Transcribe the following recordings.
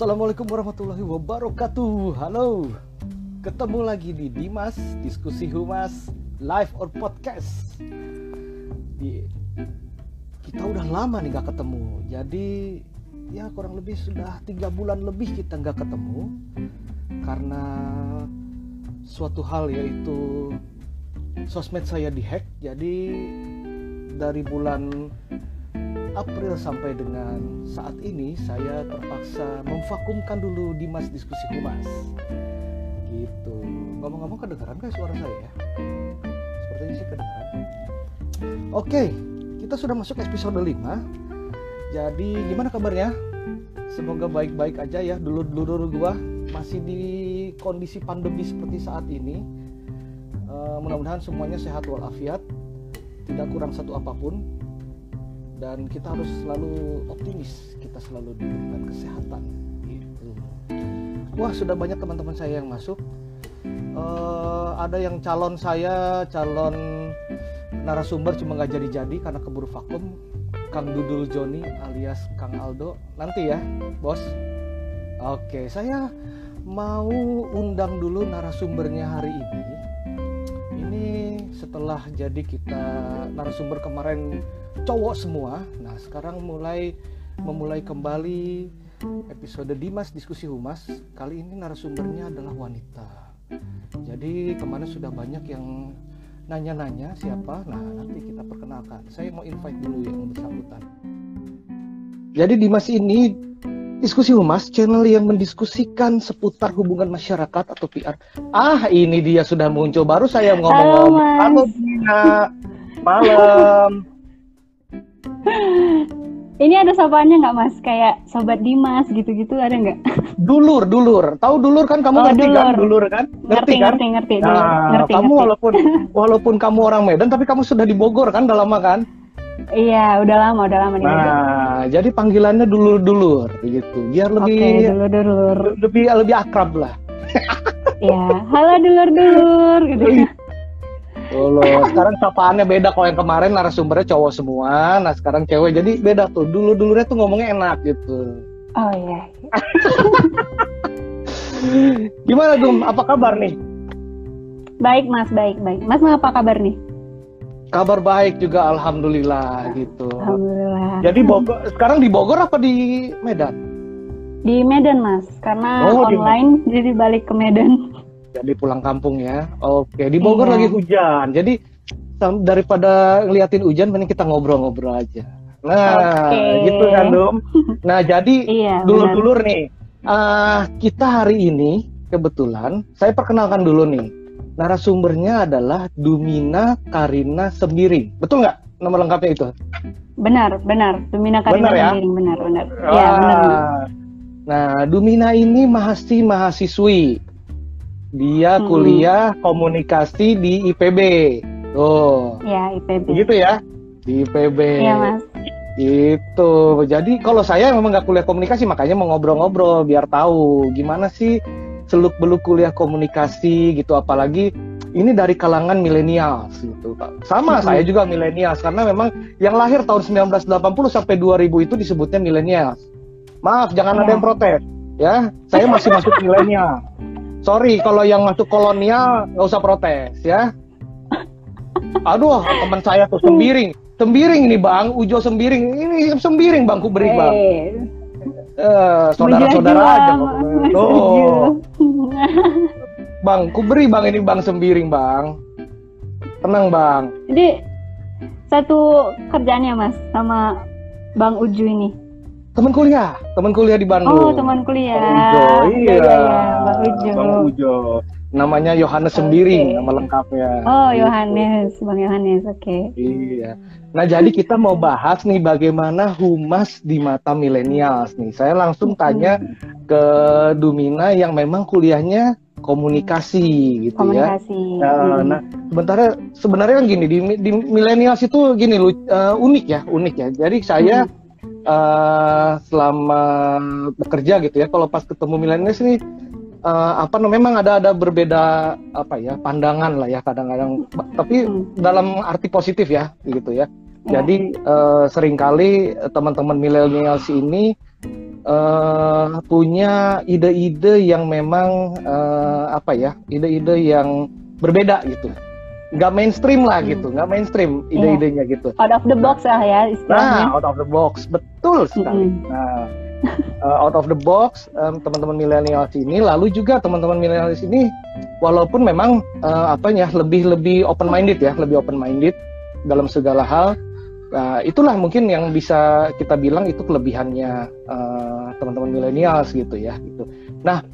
Assalamualaikum warahmatullahi wabarakatuh. Halo, ketemu lagi di Dimas Diskusi Humas Live or Podcast. Di, kita udah lama nih gak ketemu, jadi ya kurang lebih sudah tiga bulan lebih kita nggak ketemu karena suatu hal yaitu sosmed saya dihack. Jadi dari bulan April sampai dengan saat ini saya terpaksa memvakumkan dulu Dimas Diskusi Humas. Gitu. Ngomong-ngomong kedengaran guys suara saya ya? Sepertinya sih kedengaran. Oke, kita sudah masuk episode 5. Jadi gimana kabarnya? Semoga baik-baik aja ya. Dulu-dulu gua masih di kondisi pandemi seperti saat ini. Uh, mudah-mudahan semuanya sehat walafiat, tidak kurang satu apa pun dan kita harus selalu optimis kita selalu diberikan kesehatan. Gitu. Wah sudah banyak teman-teman saya yang masuk. Uh, ada yang calon saya calon narasumber cuma nggak jadi-jadi karena keburu vakum. Kang Dudul Joni alias Kang Aldo. Nanti ya bos. Oke saya mau undang dulu narasumbernya hari ini. Ini setelah jadi kita narasumber kemarin cowok semua. Nah, sekarang mulai memulai kembali episode Dimas Diskusi Humas. Kali ini narasumbernya adalah wanita. Jadi ke mana sudah banyak yang nanya-nanya siapa. Nah, nanti kita perkenalkan. Saya mau invite dulu yang bersangkutan. Jadi Dimas ini Diskusi Humas, channel yang mendiskusikan seputar hubungan masyarakat atau PR. Ah, ini dia sudah muncul. Baru saya ngomong-ngomong. Halo, Halo Malam. Ini ada sapaannya nggak mas? Kayak sobat Dimas gitu-gitu ada nggak? Dulur, dulur. Tahu dulur kan kamu oh, ngerti dulur. kan? Dulur kan? Ngerti, ngerti kan? Ngerti, ngerti. Nah, ngerti, kamu ngerti. walaupun walaupun kamu orang Medan, tapi kamu sudah di Bogor kan? Udah lama kan? Iya, udah lama, udah lama Nah, Medan. jadi panggilannya dulur-dulur gitu. Biar lebih Oke, dulur-dulur. lebih lebih akrab lah. Iya, halo dulur-dulur gitu. Dulu, sekarang sapaannya beda kalau yang kemarin narasumbernya cowok semua, nah sekarang cewek jadi beda tuh. Dulu dulunya tuh ngomongnya enak gitu. Oh iya. Gimana Dum? Apa kabar nih? Baik mas, baik baik. Mas mau apa kabar nih? Kabar baik juga, alhamdulillah gitu. Alhamdulillah. Jadi Bogor, sekarang di Bogor apa di Medan? Di Medan mas, karena Oh, di online jadi balik ke Medan. Jadi pulang kampung ya. Oke, di Bogor Iya. lagi hujan. Jadi daripada ngeliatin hujan, mending kita ngobrol-ngobrol aja. Nah, Oke. gitu kan Dum. Nah, jadi Iya. benar. dulur-dulur nih. Ah, kita hari ini kebetulan saya perkenalkan dulu nih. Narasumbernya adalah Dumina Karina Sembiring. Betul nggak nama lengkapnya itu? Benar, benar. Dumina Karina Benar ya? Sembiring, benar, benar. Iya, benar. Mas. Ah. Nah, Dumina ini mahasiswi mahasiswi. Dia Hmm. kuliah komunikasi di IPB. Tuh, Iya, IPB. begitu ya? Di IPB. Iya, Mas. Gitu. Jadi kalau saya memang nggak kuliah komunikasi, makanya mau ngobrol-ngobrol biar tahu gimana sih seluk beluk kuliah komunikasi gitu. Apalagi ini dari kalangan milenial gitu. Sama Mhm. saya juga milenial karena memang yang lahir tahun 1980 sampai 2000 itu disebutnya milenial. Maaf, jangan ada Iya. yang protes ya. Saya masih masuk milenial. Sorry kalau yang masuk kolonial nggak usah protes ya. Aduh, teman saya tuh sembiring. Sembiring ini bang, Ujo sembiring. Ini sembiring bang, ku beri bang. Eh, Eh, saudara-saudara aja. Mas. Bang. Tuh, bang, ku beri bang ini bang sembiring bang. Tenang bang. Jadi satu kerjaannya Mas sama Bang Uju ini. Teman kuliah, teman kuliah di Bandung. Oh, teman kuliah. Ujo, iya. iya, iya, Bang Ujo. Bang Ujo. Namanya Yohanes Oke. Sembiring, nama lengkapnya. Oh, Gitu. Yohanes, Bang Yohanes. Oke. Iya. Nah, jadi kita mau bahas nih bagaimana humas di mata milenials nih. Saya langsung tanya ke Dumina yang memang kuliahnya komunikasi gitu ya. Komunikasi. Nah, Hmm. nah, sebenarnya sebenarnya kan gini di, di milenials itu gini lu eh, unik ya, unik ya. Jadi saya eh, selama bekerja gitu ya, kalau pas ketemu milenials ini eh, apa namanya memang ada ada berbeda apa ya pandangan lah ya kadang-kadang tapi Hmm. dalam arti positif ya gitu ya Ya. jadi eh, sering kali teman-teman milenials ini uh, punya ide-ide yang memang uh, apa ya ide-ide yang berbeda gitu nggak mainstream lah Hmm. gitu nggak mainstream ide-idenya gitu Out of the box lah ya istilahnya. nah out of the box betul sekali Mm-mm. nah uh, out of the box um, teman-teman milenial ini lalu juga teman-teman milenial ini walaupun memang uh, apa ya lebih lebih open minded ya lebih open minded dalam segala hal Nah, itulah mungkin yang bisa kita bilang itu kelebihannya uh, teman-teman milenials gitu ya gitu. Nah,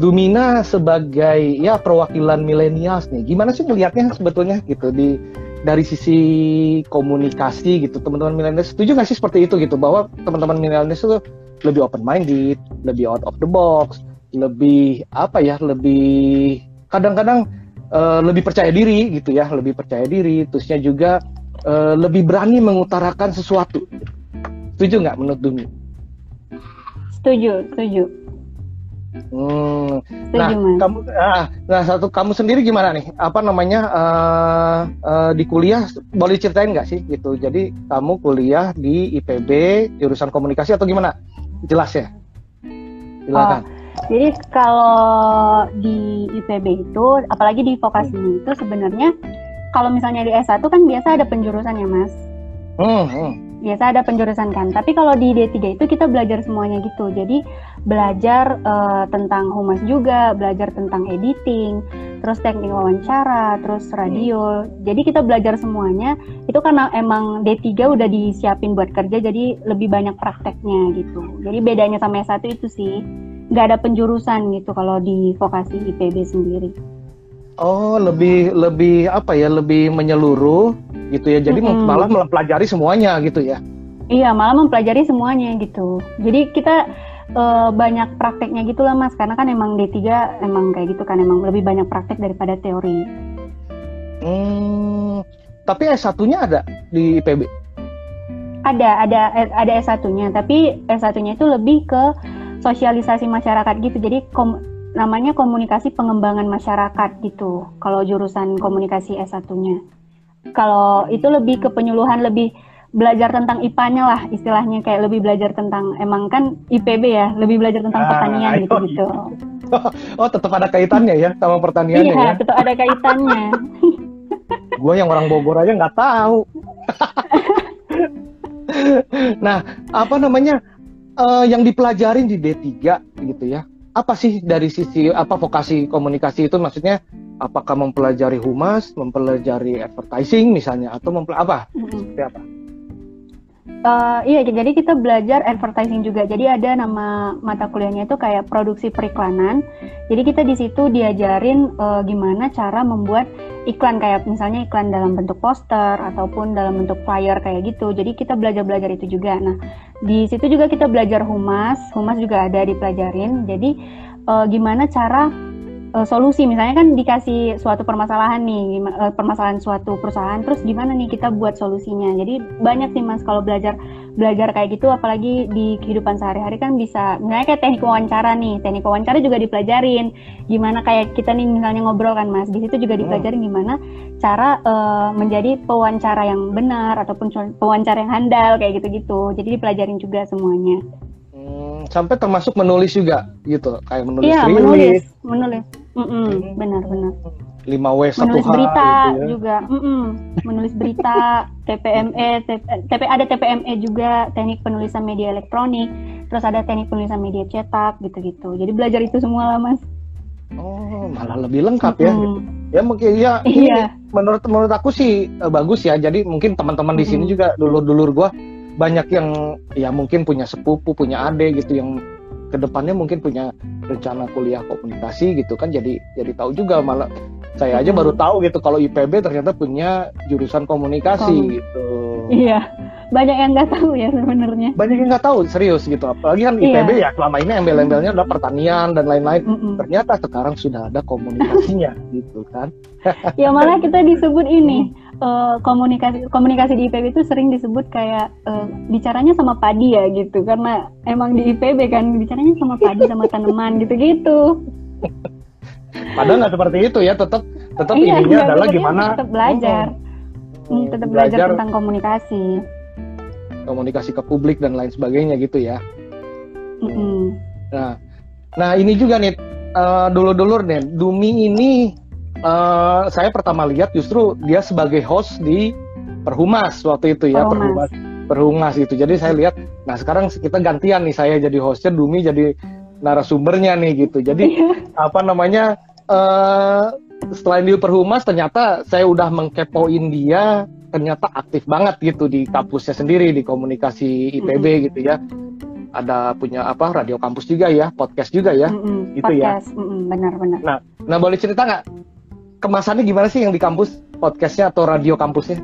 Dumina sebagai ya perwakilan milenials nih, gimana sih melihatnya sebetulnya gitu di dari sisi komunikasi gitu teman-teman milenials setuju nggak sih seperti itu gitu bahwa teman-teman milenials itu lebih open minded, lebih out of the box, lebih apa ya, lebih kadang-kadang uh, lebih percaya diri gitu ya, lebih percaya diri, terusnya juga uh, lebih berani mengutarakan sesuatu. Setuju nggak menurut Dumi? Setuju, setuju. Hmm, nah, kamu, ah, nah satu kamu sendiri gimana nih? Apa namanya uh, uh, di kuliah? Boleh ceritain nggak sih gitu? Jadi kamu kuliah di IPB jurusan komunikasi atau gimana? Jelas ya? Silakan. Jadi kalau di IPB itu, apalagi di vokasi itu sebenarnya kalau misalnya di S1 kan biasa ada penjurusan ya, Mas. Hmm, hmm. Biasa ada penjurusan kan. Tapi kalau di D3 itu kita belajar semuanya gitu. Jadi belajar eh, tentang humas juga, belajar tentang editing, terus teknik wawancara, terus radio. Jadi kita belajar semuanya. Itu karena emang D3 udah disiapin buat kerja jadi lebih banyak prakteknya gitu. Jadi bedanya sama S1 itu sih nggak ada penjurusan gitu kalau di vokasi IPB sendiri. Oh, lebih lebih apa ya? Lebih menyeluruh gitu ya. Jadi Mm-mm. malah mempelajari semuanya gitu ya. Iya, malah mempelajari semuanya gitu. Jadi kita eh, banyak prakteknya gitu lah mas, karena kan emang D3 emang kayak gitu kan, emang lebih banyak praktek daripada teori. Hmm, tapi S1-nya ada di IPB. Ada, ada, ada S1-nya, tapi S1-nya itu lebih ke sosialisasi masyarakat gitu. Jadi kom- namanya komunikasi pengembangan masyarakat gitu. Kalau jurusan komunikasi S1-nya. Kalau itu lebih ke penyuluhan, lebih belajar tentang IPA-nya lah istilahnya kayak lebih belajar tentang emang kan IPB ya, lebih belajar tentang Ah, pertanian iya, gitu-gitu. Oh, tetap ada kaitannya ya sama pertaniannya ya. Iya, tetap ada kaitannya. Gue yang orang Bogor aja nggak tahu. nah, apa namanya eh, yang dipelajarin di D3 gitu ya? Apa sih dari sisi apa vokasi komunikasi itu maksudnya? Apakah mempelajari humas, mempelajari advertising misalnya, atau mempelajari apa? Mm-mm. Seperti apa? Eh, iya, jadi kita belajar advertising juga. Jadi ada nama mata kuliahnya itu kayak produksi periklanan. Jadi kita di situ diajarin eh, gimana cara membuat iklan kayak misalnya iklan dalam bentuk poster ataupun dalam bentuk flyer kayak gitu. Jadi kita belajar-belajar itu juga. Nah, di situ juga kita belajar humas. Humas juga ada dipelajarin. Jadi eh, gimana cara eh, solusi. Misalnya kan dikasih suatu permasalahan nih eh, permasalahan suatu perusahaan terus gimana nih kita buat solusinya? Jadi banyak sih mas kalau belajar belajar kayak gitu apalagi di kehidupan sehari-hari kan bisa misalnya kayak teknik wawancara nih teknik wawancara juga dipelajarin. Gimana kayak kita nih misalnya ngobrol kan mas di situ juga Hmm. dipelajarin gimana cara eh, menjadi pewawancara yang benar ataupun pewawancara yang handal kayak gitu-gitu. Jadi dipelajarin juga semuanya. Hmm, sampai termasuk menulis juga gitu, kayak menulis iya menulis menulis Mm-mm, Hmm. benar-benar 5W satu menulis H berita gitu ya. juga Mm-mm. menulis berita TPME TP, TP ada TPME juga teknik penulisan media elektronik terus ada teknik penulisan media cetak gitu-gitu jadi belajar itu semua lah mas Oh, malah lebih lengkap ya. Mm-mm. gitu. Ya mungkin ya ini iya menurut menurut aku sih eh, bagus ya. Jadi mungkin teman-teman di sini Mm-mm. juga dulur-dulur gua banyak yang ya mungkin punya sepupu, punya adik gitu yang ke depannya mungkin punya rencana kuliah komunikasi gitu kan. Jadi jadi tahu juga malah saya aja Mm-mm. baru tahu gitu kalau IPB ternyata punya jurusan komunikasi Kom- gitu. iya banyak yang nggak tahu ya sebenarnya Banyak yang nggak tahu serius gitu. Apalagi kan. IPB ya selama ini embel-embelnya adalah pertanian dan lain-lain. Mm-mm. Ternyata sekarang sudah ada komunikasinya gitu kan. ya malah kita disebut ini eh, komunikasi komunikasi di IPB itu sering disebut kayak eh, bicaranya sama padi ya gitu karena emang di IPB kan bicaranya sama padi sama tanaman gitu-gitu Padahal nggak seperti itu ya, tetap tetap Iya, ininya adalah gimana tetap belajar. Hmm, Hmm, tetap belajar, tentang komunikasi. Komunikasi ke publik dan lain sebagainya gitu ya. Mm-mm. Nah, nah ini juga nih uh, dulu-dulu nih Dumi ini uh, saya pertama lihat justru dia sebagai host di Perhumas waktu itu ya Perhumas. Perhumas Perhumas itu. Jadi saya lihat, nah sekarang kita gantian nih saya jadi hostnya, Dumi jadi narasumbernya nih gitu. Jadi apa namanya uh, selain di Perhumas ternyata saya udah mengkepoin dia ternyata aktif banget gitu di kampusnya sendiri di komunikasi IPB Mm-mm. gitu ya ada punya apa radio kampus juga ya podcast juga ya Mm-mm. gitu ya. Podcast. Mm-mm, Benar-benar. nah boleh cerita nggak kemasannya gimana sih yang di kampus podcastnya atau radio kampusnya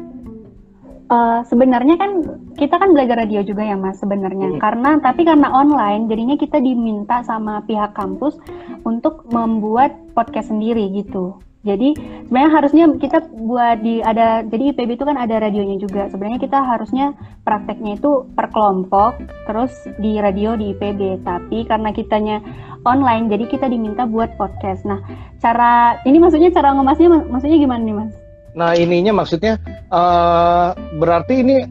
Eh, sebenarnya kan kita kan belajar radio juga ya mas sebenarnya Hmm. karena tapi karena online jadinya kita diminta sama pihak kampus untuk membuat podcast sendiri gitu jadi sebenarnya harusnya kita buat di ada jadi IPB itu kan ada radionya juga. Sebenarnya kita harusnya prakteknya itu per kelompok terus di radio di IPB tapi karena kitanya online jadi kita diminta buat podcast. Nah cara ini maksudnya cara ngemasnya mak- maksudnya gimana nih mas? Nah ininya maksudnya eh berarti ini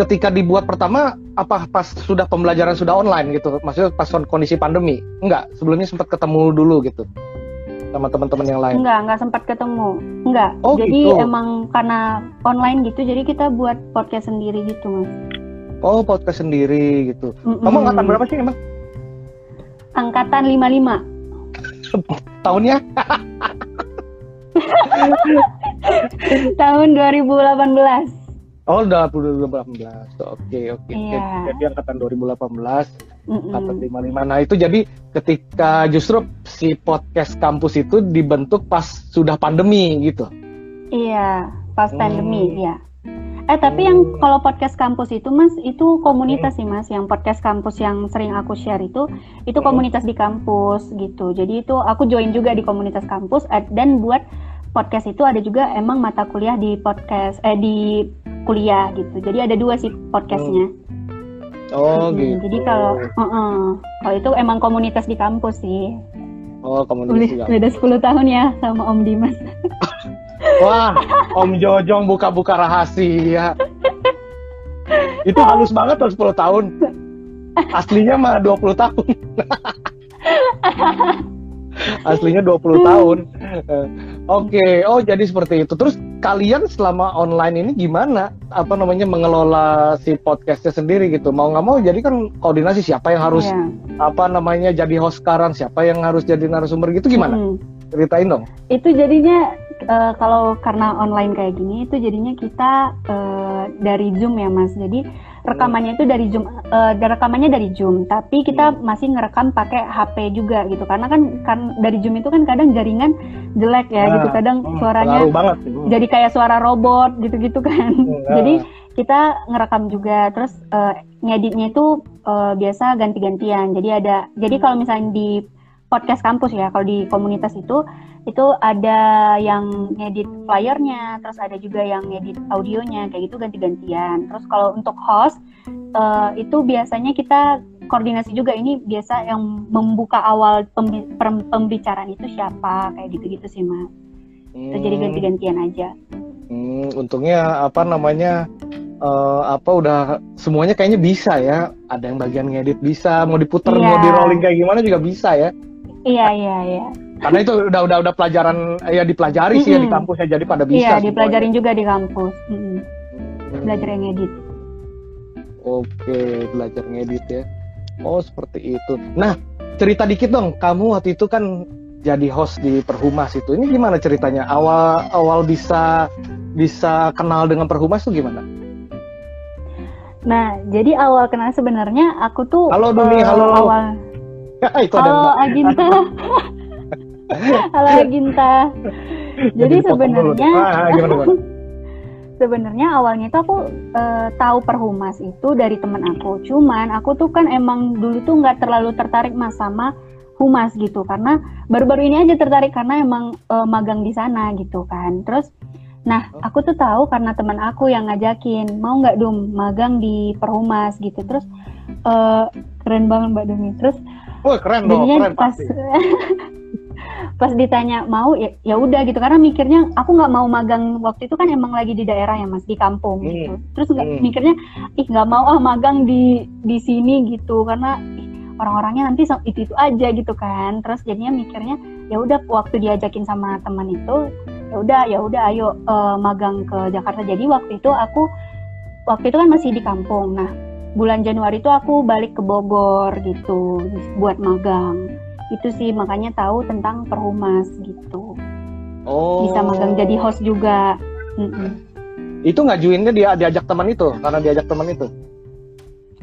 ketika dibuat pertama apa pas sudah pembelajaran sudah online gitu? Maksudnya pas kondisi pandemi? Enggak sebelumnya sempat ketemu dulu gitu sama teman-teman yang lain Enggak, enggak sempat ketemu. Enggak. Oh, jadi gitu. emang karena online gitu, jadi kita buat podcast sendiri gitu, Mas. oh podcast sendiri gitu Mm-mm. kamu angkatan berapa sih emang Angkatan 55. tahunnya Tahun 2018. Oh, udah 2018. Oke, oke. Iya. Jadi angkatan 2018, Mm-mm. angkatan 55. Nah, itu jadi ketika justru si podcast kampus itu dibentuk pas sudah pandemi gitu. Iya, pas Hmm. pandemi, ya. Eh, tapi yang kalau podcast kampus itu, Mas, itu komunitas sih, Mas. Yang podcast kampus yang sering aku share itu, itu Hmm. komunitas di kampus gitu. Jadi itu aku join juga di komunitas kampus eh, dan buat podcast itu ada juga emang mata kuliah di podcast eh di kuliah gitu. Jadi ada dua sih podcastnya. Oh, Mm-mm. gitu. Jadi kalau uh-uh. kalau itu emang komunitas di kampus sih. Oh, komunitas Udah, juga. beda 10 tahun ya sama Om Dimas. Wah, Om Jojong buka-buka rahasia. itu halus banget loh 10 tahun. Aslinya mah 20 tahun. Aslinya 20 tahun. Oke, oh jadi seperti itu. Terus kalian selama online ini gimana? Apa namanya mengelola si podcastnya sendiri gitu? Mau nggak mau jadi kan koordinasi siapa yang harus Iya. apa namanya jadi host sekarang, siapa yang harus jadi narasumber gitu gimana? Mm. Ceritain dong. itu jadinya eh, kalau karena online kayak gini itu jadinya kita eh, dari Zoom ya Mas. Jadi rekamannya itu dari Zoom eh, dan rekamannya dari Zoom, tapi kita masih ngerekam pakai HP juga gitu. Karena kan kan dari Zoom itu kan kadang jaringan jelek ya Nah, gitu. Kadang Hmm, suaranya banget. Hmm. jadi kayak suara robot gitu-gitu kan. Hmm, Jadi ah. kita ngerekam juga terus eh, ngeditnya itu eh, biasa ganti-gantian. Jadi ada jadi kalau misalnya di podcast kampus ya, kalau di komunitas itu itu ada yang ngedit flyernya, terus ada juga yang ngedit audionya, kayak gitu ganti-gantian. Terus kalau untuk host eh, itu biasanya kita koordinasi juga ini biasa yang membuka awal pembi- pem- pembicaraan itu siapa kayak gitu-gitu sih mas. Itu jadi Hmm. ganti-gantian aja. Hmm, untungnya apa namanya eh, apa udah semuanya kayaknya bisa ya. Ada yang bagian ngedit bisa, mau diputer, Iya. mau di rolling kayak gimana juga bisa ya. Iya iya iya. Karena itu udah udah udah pelajaran ya dipelajari sih ya di kampus ya. Jadi pada bisa. Iya, semuanya. dipelajarin juga di kampus. Mm-mm. Hmm, Belajar yang edit. Oke, belajar ngedit ya. Oh seperti itu. Nah cerita dikit dong. Kamu waktu itu kan jadi host di Perhumas itu. Ini gimana ceritanya? Awal awal bisa bisa kenal dengan Perhumas tuh gimana? Nah, jadi awal kenal sebenarnya aku tuh Halo, Duni, eh, halo. awal itu ada Halo. Aginta. Halo Aginta. Jadi sebenarnya Ah, gimana, gimana? sebenarnya awalnya itu aku eh, tahu perhumas itu dari teman aku. Cuman aku tuh kan emang dulu tuh nggak terlalu tertarik mas sama humas gitu karena baru-baru ini aja tertarik karena emang eh, magang di sana gitu kan. Terus nah aku tuh tahu karena teman aku yang ngajakin mau nggak dum magang di perhumas gitu. Terus eh, keren banget mbak Dumi. Terus Wah keren dong, keren pas pasti. pas ditanya mau ya ya udah gitu. Karena mikirnya aku nggak mau magang waktu itu kan emang lagi di daerah ya mas di kampung Hmm. gitu terus nggak Hmm. mikirnya ih nggak mau ah magang di di sini gitu. Karena orang-orangnya nanti itu itu aja gitu kan. Terus jadinya mikirnya ya udah waktu diajakin sama teman itu ya udah ya udah ayo uh, magang ke Jakarta. Jadi waktu itu aku waktu itu kan masih di kampung. Nah bulan Januari itu aku balik ke Bogor gitu buat magang itu sih makanya tahu tentang perhumas gitu. Oh. Bisa magang jadi host juga. Mm -mm. itu ngajuinnya dia diajak teman itu? Karena diajak teman itu?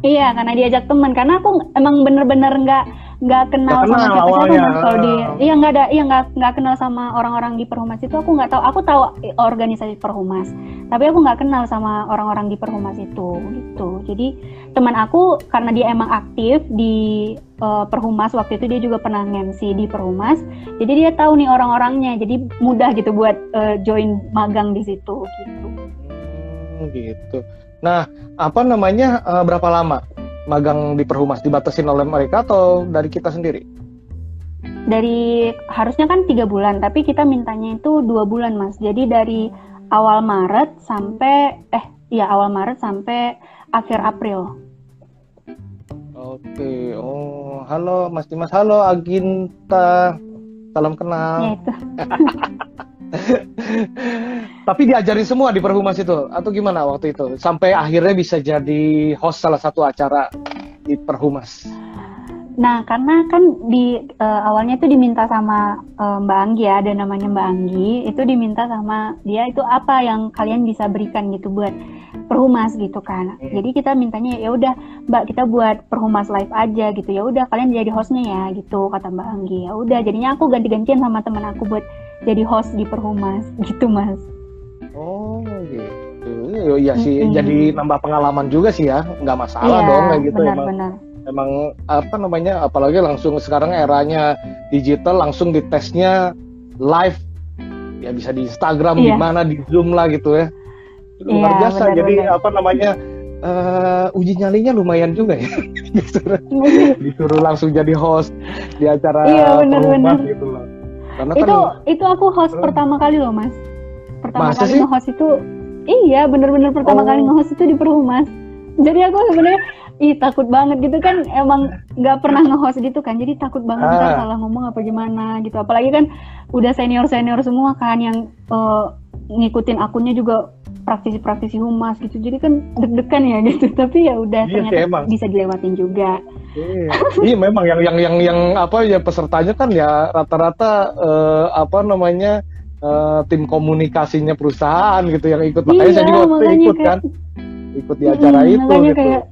Iya, karena diajak teman. Karena aku emang bener-bener nggak nggak kenal, kenal sama siapa-siapa kalau di iya nggak ada iya nggak nggak kenal sama orang-orang di perhumas itu aku nggak tahu. Aku tahu organisasi perhumas tapi aku nggak kenal sama orang-orang di perhumas itu gitu. Jadi teman aku karena dia emang aktif di uh, perhumas waktu itu dia juga pernah ngemsi di perhumas jadi dia tahu nih orang-orangnya jadi mudah gitu buat uh, join magang di situ gitu. Hmm, gitu. Nah, apa namanya uh, berapa lama magang di Perhumas dibatasin oleh mereka atau dari kita sendiri? Dari harusnya kan tiga bulan, tapi kita mintanya itu dua bulan mas. Jadi dari awal Maret sampai eh ya awal Maret sampai akhir April. Oke, oh halo Mas Dimas, halo Aginta, salam kenal. Ya itu. Tapi diajarin semua di perhumas itu atau gimana waktu itu sampai akhirnya bisa jadi host salah satu acara di perhumas. Nah, karena kan di uh, awalnya itu diminta sama uh, Mbak Anggi ya, ada namanya Mbak Anggi, itu diminta sama dia itu apa yang kalian bisa berikan gitu buat perhumas gitu kan. Hmm. Jadi kita mintanya ya udah Mbak kita buat perhumas live aja gitu. Ya udah kalian jadi hostnya ya gitu kata Mbak Anggi. Ya udah jadinya aku ganti-gantian sama teman aku buat jadi host di perhumas gitu Mas. Oh gitu. Ya sih mm -hmm. jadi nambah pengalaman juga sih ya, nggak masalah iya, dong kayak gitu benar, emang. Benar emang apa namanya apalagi langsung sekarang eranya digital langsung ditesnya live ya bisa di Instagram iya. di mana di Zoom lah gitu ya luar iya, biasa benar, jadi benar. apa namanya uh, uji nyalinya lumayan juga ya disuruh, disuruh langsung jadi host di acara iya, benar, benar. gitu loh karena itu kan, itu aku host uh, pertama kali loh mas. Pertama kali nge-host itu iya bener-bener pertama oh. kali nge-host itu di Perhumas jadi aku sebenarnya ih takut banget gitu kan emang nggak pernah nge-host gitu kan. Jadi takut banget ah. salah ngomong apa gimana gitu. Apalagi kan udah senior senior semua kan yang uh, ngikutin akunnya juga praktisi-praktisi humas gitu. Jadi kan deg-degan ya gitu. Tapi ya udah iya, ternyata emang. bisa dilewatin juga iya. iya memang yang yang yang yang apa ya pesertanya kan ya rata-rata uh, apa namanya uh, tim komunikasinya perusahaan gitu yang ikut. Makanya iya, saya juga waktu ikut kayak, kan. Ikut di acara hmm, itu gitu. kayak,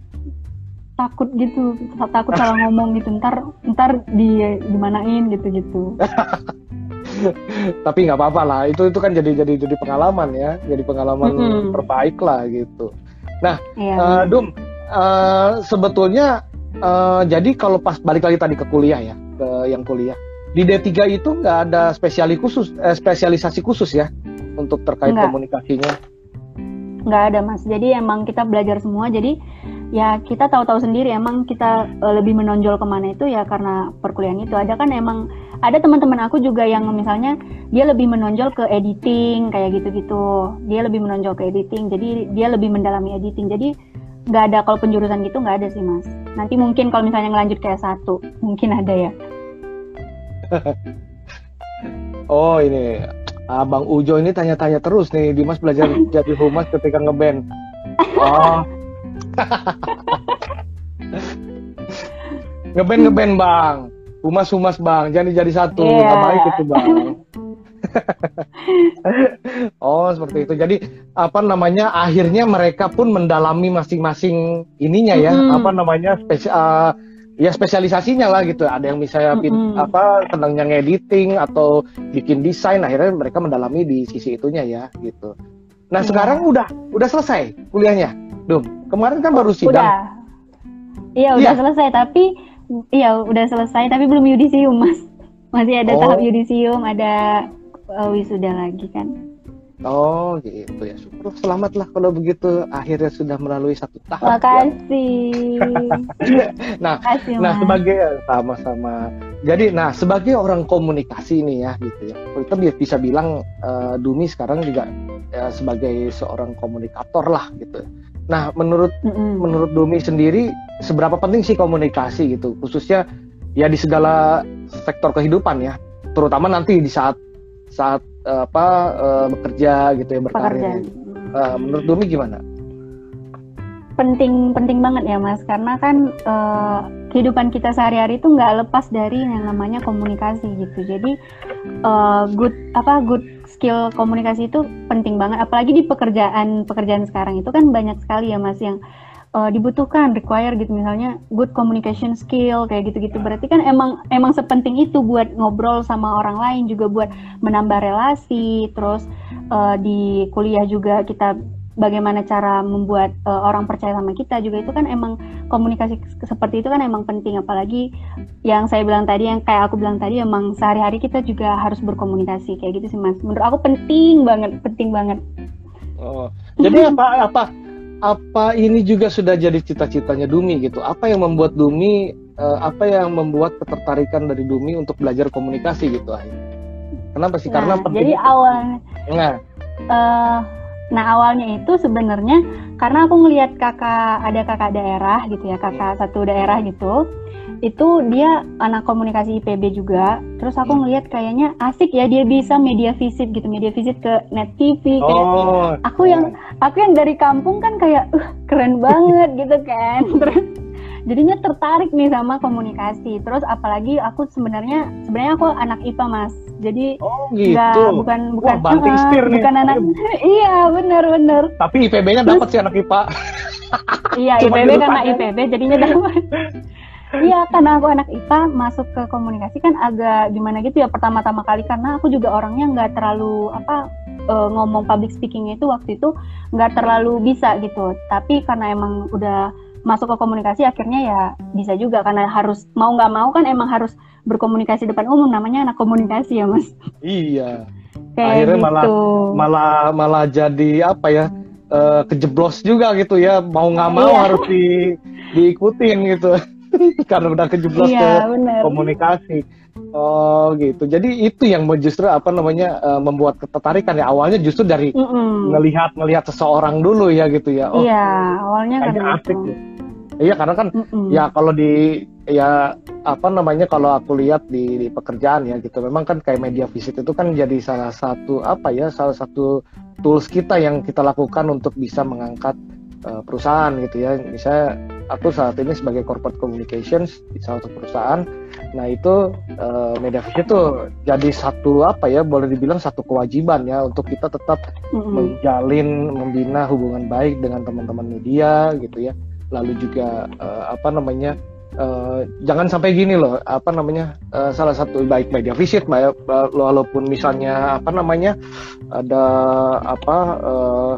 takut gitu takut salah ngomong gitu. Ntar ntar di dimanain gitu gitu tapi nggak apa-apa lah itu itu kan jadi jadi jadi pengalaman ya. Jadi pengalaman mm -hmm. terbaik lah gitu. Nah iya, uh, Dum uh, sebetulnya uh, jadi kalau pas balik lagi tadi ke kuliah ya ke yang kuliah di D3 itu nggak ada spesiali khusus eh, spesialisasi khusus ya untuk terkait Enggak. komunikasinya. Nggak ada mas. Jadi emang kita belajar semua. Jadi ya kita tahu-tahu sendiri emang kita uh, lebih menonjol ke mana itu ya karena perkuliahan itu. Ada kan emang ada teman-teman aku juga yang misalnya dia lebih menonjol ke editing kayak gitu-gitu. Dia lebih menonjol ke editing jadi dia lebih mendalami editing. Jadi nggak ada kalau penjurusan gitu nggak ada sih mas nanti mungkin kalau misalnya ngelanjut kayak satu mungkin ada ya. Oh ini Abang Ujo ini tanya-tanya terus nih. Dimas belajar jadi humas ketika ngeband. Oh. Ngeband ngeband bang, humas humas bang, jadi jadi satu, yeah. nggak baik itu bang. oh seperti itu. Jadi apa namanya? Akhirnya mereka pun mendalami masing-masing ininya ya. Mm. Apa namanya? Spesi uh, ya spesialisasinya lah gitu. Ada yang misalnya mm -hmm. apa senangnya ngediting atau bikin desain. Akhirnya mereka mendalami di sisi itunya ya gitu. Nah yeah. sekarang udah udah selesai kuliahnya. Dum, kemarin kan baru sidang. Udah. Iya, udah ya. selesai tapi iya udah selesai tapi belum yudisium, Mas. Masih ada oh. tahap yudisium, ada uh, wisuda lagi kan. Oh gitu ya syukur selamat lah kalau begitu akhirnya sudah melalui satu tahap. Makasih. Ya. nah, Makasih, nah sebagai sama-sama. Jadi nah sebagai orang komunikasi nih ya gitu ya kita bisa bilang uh, Dumi sekarang juga ya, sebagai seorang komunikator lah gitu. Nah, menurut mm -hmm. menurut Domi sendiri seberapa penting sih komunikasi gitu, khususnya ya di segala sektor kehidupan ya, terutama nanti di saat saat uh, apa uh, bekerja gitu ya berkarir. Uh, menurut Dumi gimana? Penting penting banget ya Mas, karena kan uh, kehidupan kita sehari-hari itu nggak lepas dari yang namanya komunikasi gitu. Jadi uh, good apa good skill komunikasi itu penting banget. Apalagi di pekerjaan pekerjaan sekarang itu kan banyak sekali ya Mas yang uh, dibutuhkan require gitu. Misalnya good communication skill kayak gitu-gitu. Berarti kan emang emang sepenting itu buat ngobrol sama orang lain juga buat menambah relasi. Terus uh, di kuliah juga kita bagaimana cara membuat uh, orang percaya sama kita juga. Itu kan emang komunikasi seperti itu kan emang penting. Apalagi yang saya bilang tadi yang kayak aku bilang tadi emang sehari-hari kita juga harus berkomunikasi. Kayak gitu sih mas. Menurut aku penting banget penting banget. Oh. Jadi apa apa apa ini juga sudah jadi cita-citanya Dumi gitu? Apa yang membuat Dumi, uh, apa yang membuat ketertarikan dari Dumi untuk belajar komunikasi gitu akhirnya? Kenapa sih? Nah, Karena jadi awalnya. Nah. Uh, nah awalnya itu sebenarnya karena aku ngelihat kakak ada kakak daerah gitu ya kakak satu daerah gitu itu dia anak komunikasi IPB juga. Terus aku hmm. ngelihat kayaknya asik ya dia bisa media visit gitu, media visit ke net TV kayak oh, aku yang aku yang dari kampung kan kayak uh, keren banget gitu kan. Terus jadinya tertarik nih sama komunikasi. Terus apalagi aku sebenarnya sebenarnya aku anak IPA Mas. Jadi oh, gitu. Gak, bukan bukan Wah, uh, bukan anak iya benar benar. Tapi IPB-nya dapat sih anak IPA. iya IPB karena IPB jadinya dapat. Iya, karena aku anak IPA masuk ke komunikasi kan agak gimana gitu ya pertama-tama kali karena aku juga orangnya nggak terlalu apa uh, ngomong public speaking itu waktu itu nggak terlalu bisa gitu. Tapi karena emang udah masuk ke komunikasi akhirnya ya bisa juga karena harus mau nggak mau kan emang harus berkomunikasi depan umum namanya anak komunikasi ya mas. Iya. Kayak akhirnya gitu. malah malah malah jadi apa ya? Uh, kejeblos juga gitu ya mau nggak mau iya. harus di diikutin gitu karena udah kejeblos iya, ke bener. komunikasi. Oh gitu. Jadi itu yang justru apa namanya uh, membuat ketertarikan ya awalnya justru dari mm -mm. ngelihat ngelihat seseorang dulu ya gitu ya. Oh, iya awalnya kan asik. Ya. Iya karena kan mm -mm. ya kalau di ya apa namanya kalau aku lihat di, di pekerjaan ya gitu memang kan kayak media visit itu kan jadi salah satu apa ya salah satu tools kita yang kita lakukan untuk bisa mengangkat uh, perusahaan gitu ya. Misalnya aku saat ini sebagai corporate communications di salah satu perusahaan. Nah itu uh, media vision itu jadi satu apa ya boleh dibilang satu kewajiban ya untuk kita tetap mm-hmm. menjalin membina hubungan baik dengan teman-teman media gitu ya. Lalu juga uh, apa namanya uh, jangan sampai gini loh apa namanya uh, salah satu baik media visit walaupun misalnya apa namanya ada apa uh,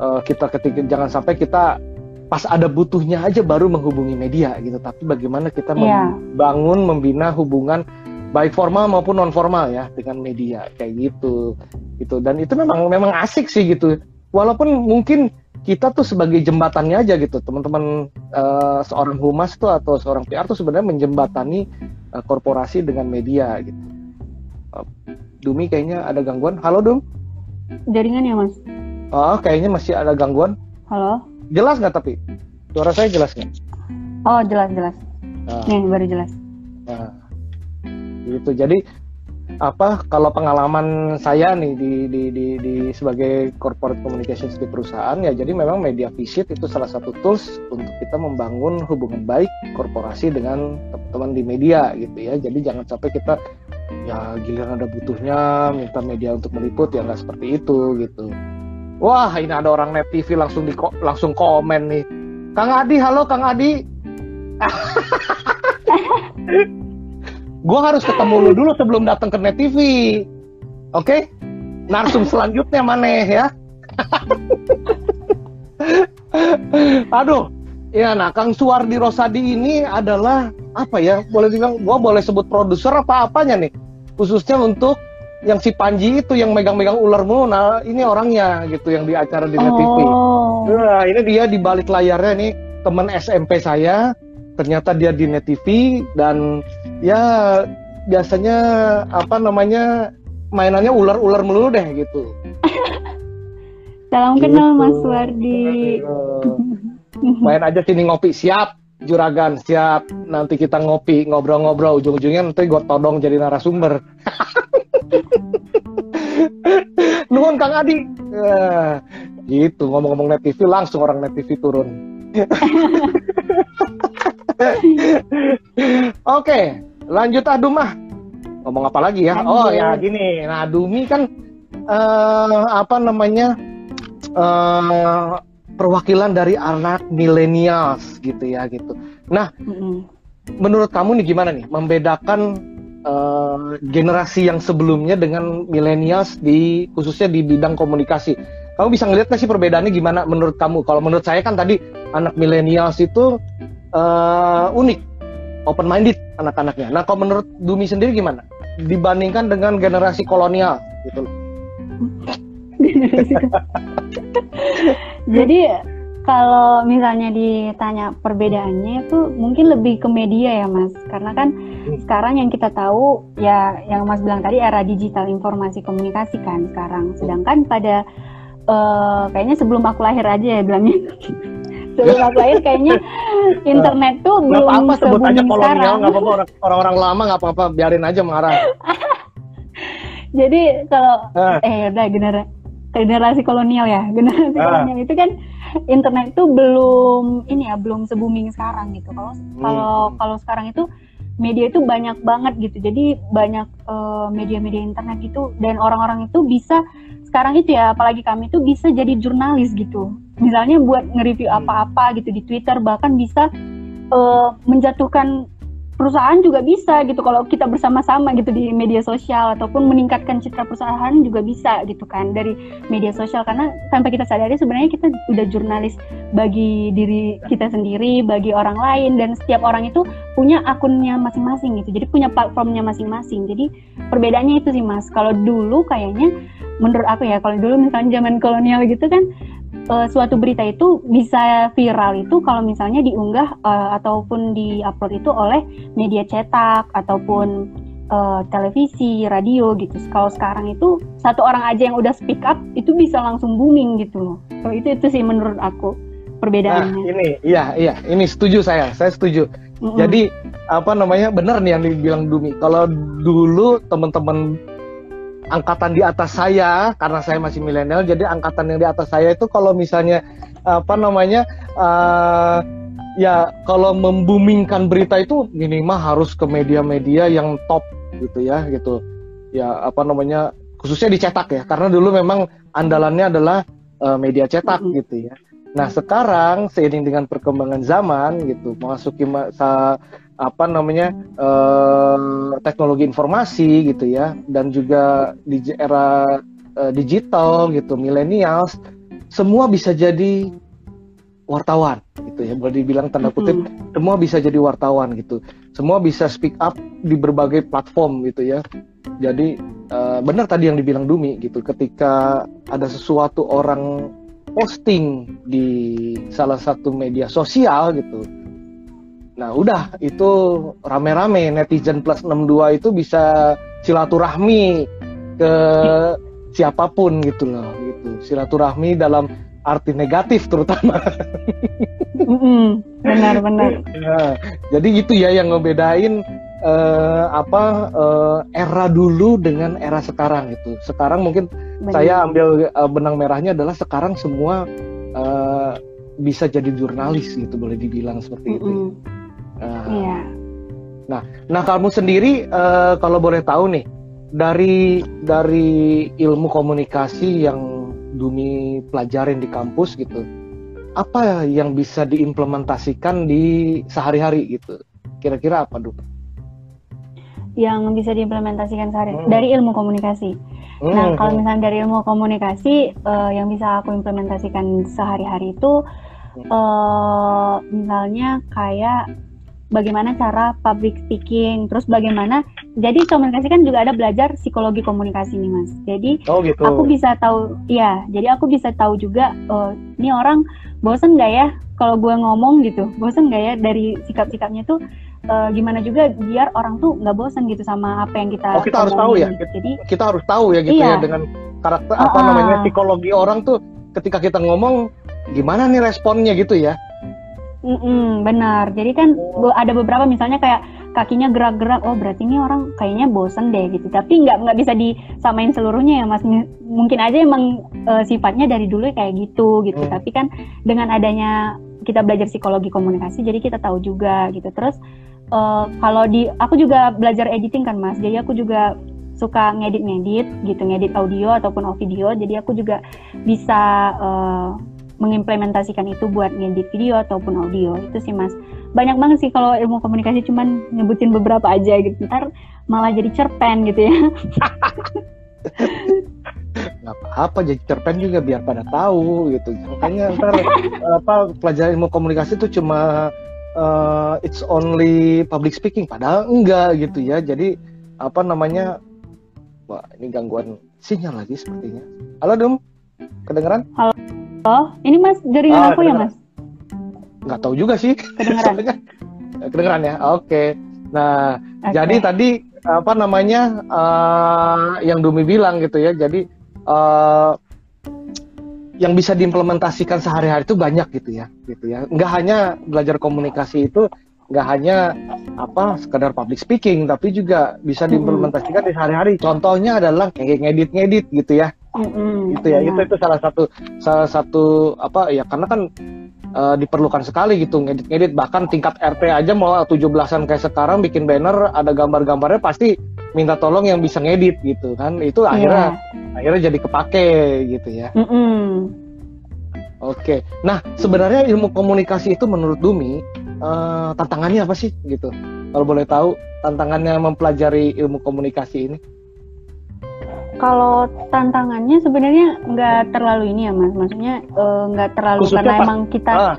uh, kita ketika jangan sampai kita pas ada butuhnya aja baru menghubungi media gitu. Tapi bagaimana kita yeah. membangun membina hubungan baik formal maupun non formal ya dengan media. Kayak gitu gitu. Dan itu memang memang asik sih gitu. Walaupun mungkin kita tuh sebagai jembatannya aja gitu. Teman-teman uh, seorang humas tuh atau seorang PR tuh sebenarnya menjembatani uh, korporasi dengan media gitu. Uh, Dumi kayaknya ada gangguan. Halo Dum. Jaringan ya mas oh kayaknya masih ada gangguan halo Jelas nggak tapi? Suara saya jelas nggak? Oh jelas jelas. Nah. Nih baru jelas. Nah, itu jadi apa kalau pengalaman saya nih di, di, di, di sebagai corporate communications di perusahaan ya jadi memang media visit itu salah satu tools untuk kita membangun hubungan baik korporasi dengan teman-teman di media gitu ya jadi jangan sampai kita ya giliran ada butuhnya minta media untuk meliput ya nggak seperti itu gitu Wah, ini ada orang net TV langsung di langsung komen nih. Kang Adi, halo Kang Adi. gue harus ketemu lu dulu sebelum datang ke net TV. Oke? Okay? Narsum selanjutnya mana ya? Aduh, ya nah Kang Suwardi Rosadi ini adalah apa ya? Boleh bilang, gue boleh sebut produser apa apanya nih? Khususnya untuk yang si Panji itu yang megang-megang ular mulu. Nah ini orangnya gitu yang di acara di Net TV oh. nah ini dia di balik layarnya nih teman SMP saya. Ternyata dia di Net TV dan ya biasanya apa namanya mainannya ular-ular mulu deh gitu. Salam gitu. kenal Mas Wardi. Main aja sini ngopi siap. Juragan siap. Nanti kita ngopi ngobrol-ngobrol. Ujung-ujungnya nanti gue todong jadi narasumber nuhun Kang Adi. Uh, gitu ngomong-ngomong net TV langsung orang net TV turun. Oke lanjut aduh mah. Ngomong apa lagi ya? Oh ya gini. Nah Dumi kan uh, apa namanya uh, perwakilan dari anak milenials gitu ya gitu. Nah, mm-hmm. menurut kamu nih gimana nih? Membedakan uh, generasi yang sebelumnya dengan milenials di khususnya di bidang komunikasi? Kamu bisa ngeliat nggak sih perbedaannya gimana menurut kamu? Kalau menurut saya kan tadi anak milenials itu uh, unik, open minded anak-anaknya. Nah, kalau menurut Dumi sendiri gimana? Dibandingkan dengan generasi kolonial gitu. Jadi kalau misalnya ditanya perbedaannya itu mungkin lebih ke media ya Mas, karena kan hmm. sekarang yang kita tahu ya yang Mas bilang tadi era digital informasi komunikasi kan sekarang, sedangkan pada uh, kayaknya sebelum aku lahir aja ya bilangnya. sebelum aku lahir kayaknya internet tuh gak belum apa, sebut aja kolonial nggak apa-apa orang-orang lama nggak apa-apa biarin aja marah. Jadi kalau uh. eh udah generasi generasi kolonial ya generasi uh. kolonial itu kan internet itu belum ini ya belum se booming sekarang gitu kalau hmm. kalau kalau sekarang itu media itu banyak banget gitu jadi banyak uh, media-media internet gitu dan orang-orang itu bisa sekarang itu ya apalagi kami itu bisa jadi jurnalis gitu misalnya buat nge-review hmm. apa-apa gitu di Twitter bahkan bisa uh, menjatuhkan perusahaan juga bisa gitu. Kalau kita bersama-sama gitu di media sosial ataupun meningkatkan citra perusahaan juga bisa gitu kan dari media sosial. Karena sampai kita sadari sebenarnya kita udah jurnalis bagi diri kita sendiri bagi orang lain dan setiap orang itu punya akunnya masing-masing gitu. Jadi punya platformnya masing-masing. Jadi perbedaannya itu sih mas. Kalau dulu kayaknya menurut aku ya kalau dulu misalnya zaman kolonial gitu kan uh, suatu berita itu bisa viral itu kalau misalnya diunggah uh, ataupun diupload itu oleh media cetak ataupun uh, televisi, radio gitu. Kalau sekarang itu satu orang aja yang udah speak up itu bisa langsung booming gitu loh. So, itu itu sih menurut aku perbedaannya. Nah, ini iya iya, ini setuju saya. Saya setuju. Mm -hmm. Jadi apa namanya? Benar nih yang dibilang Dumi. Kalau dulu teman-teman angkatan di atas saya karena saya masih milenial jadi angkatan yang di atas saya itu kalau misalnya apa namanya uh, ya kalau membumingkan berita itu minimal harus ke media-media yang top gitu ya gitu ya apa namanya khususnya dicetak ya karena dulu memang andalannya adalah uh, media cetak mm -hmm. gitu ya nah sekarang seiring dengan perkembangan zaman gitu memasuki masa apa namanya uh, teknologi informasi gitu ya dan juga di era uh, digital gitu millennials semua bisa jadi wartawan gitu ya boleh dibilang tanda kutip mm-hmm. semua bisa jadi wartawan gitu. Semua bisa speak up di berbagai platform gitu ya. Jadi uh, benar tadi yang dibilang Dumi gitu ketika ada sesuatu orang posting di salah satu media sosial gitu Nah udah itu rame-rame. Netizen plus 62 itu bisa silaturahmi ke siapa pun gitu loh gitu. Silaturahmi dalam arti negatif terutama. Benar-benar ya, jadi itu ya yang ngebedain uh, apa uh, era dulu dengan era sekarang gitu. Sekarang mungkin Benar. saya ambil uh, benang merahnya adalah sekarang semua uh, bisa jadi jurnalis gitu boleh dibilang seperti mm -hmm. itu Uh, iya. Nah, nah kamu sendiri uh, kalau boleh tahu nih dari dari ilmu komunikasi yang Dumi pelajarin di kampus gitu, apa yang bisa diimplementasikan di sehari-hari gitu? Kira-kira apa, Dumi? Yang bisa diimplementasikan sehari hmm. dari ilmu komunikasi. Hmm. Nah, kalau hmm. misalnya dari ilmu komunikasi uh, yang bisa aku implementasikan sehari-hari itu uh, misalnya kayak bagaimana cara public speaking, terus bagaimana jadi komunikasi kan juga ada belajar psikologi komunikasi nih mas. Jadi oh, gitu. aku bisa tahu, ya, jadi aku bisa tahu juga uh, ini orang bosen nggak ya kalau gue ngomong gitu, bosen nggak ya dari sikap-sikapnya tuh uh, gimana juga biar orang tuh nggak bosen gitu sama apa yang kita. Oh kita harus tahu ya, jadi kita harus tahu ya gitu ya iya. ya dengan karakter uh, apa namanya psikologi orang tuh ketika kita ngomong gimana nih responnya gitu ya. Mm-mm, benar. Jadi kan oh. ada beberapa misalnya kayak kakinya gerak-gerak, oh berarti ini orang kayaknya bosen deh gitu. Tapi nggak nggak bisa disamain seluruhnya ya mas. Mungkin aja emang e, sifatnya dari dulu kayak gitu gitu. Hmm. Tapi kan dengan adanya kita belajar psikologi komunikasi, jadi kita tahu juga gitu. Terus e, kalau di aku juga belajar editing kan mas. Jadi aku juga suka ngedit-ngedit gitu, ngedit audio ataupun video. Jadi aku juga bisa uh, mengimplementasikan itu buat ngedit video ataupun audio. Itu sih mas. Banyak banget sih kalau ilmu komunikasi cuman nyebutin beberapa aja gitu. Ntar malah jadi cerpen gitu ya. Nggak apa-apa jadi cerpen juga biar pada tahu gitu. Makanya ntar apa pelajaran ilmu komunikasi itu cuma uh, it's only public speaking padahal enggak gitu ya. Jadi apa namanya wah ini gangguan sinyal lagi sepertinya. Halo dum. Kedengeran? Halo Oh, ini Mas dari oh, aku ya Mas? Nggak tahu juga sih. Kedengeran. kedengeran ya. Oke. Okay. Nah, okay. jadi tadi apa namanya uh, yang Dumi bilang gitu ya. Jadi uh, yang bisa diimplementasikan sehari-hari itu banyak gitu ya, gitu ya. Nggak hanya belajar komunikasi itu nggak hanya apa sekedar public speaking, tapi juga bisa diimplementasikan di sehari-hari. Contohnya adalah kayak ngedit-ngedit gitu ya mm-hmm. gitu ya itu itu salah satu salah satu apa ya karena kan uh, diperlukan sekali gitu ngedit-ngedit bahkan tingkat RT aja mau 17-an kayak sekarang bikin banner ada gambar-gambarnya pasti minta tolong yang bisa ngedit gitu kan itu yeah. akhirnya akhirnya jadi kepake gitu ya mm-hmm. Oke, nah sebenarnya ilmu komunikasi itu menurut Dumi uh, tantangannya apa sih gitu? Kalau boleh tahu tantangannya mempelajari ilmu komunikasi ini? Kalau tantangannya sebenarnya nggak terlalu ini ya mas, maksudnya eh, nggak uh, terlalu khususnya karena pas, emang kita ah,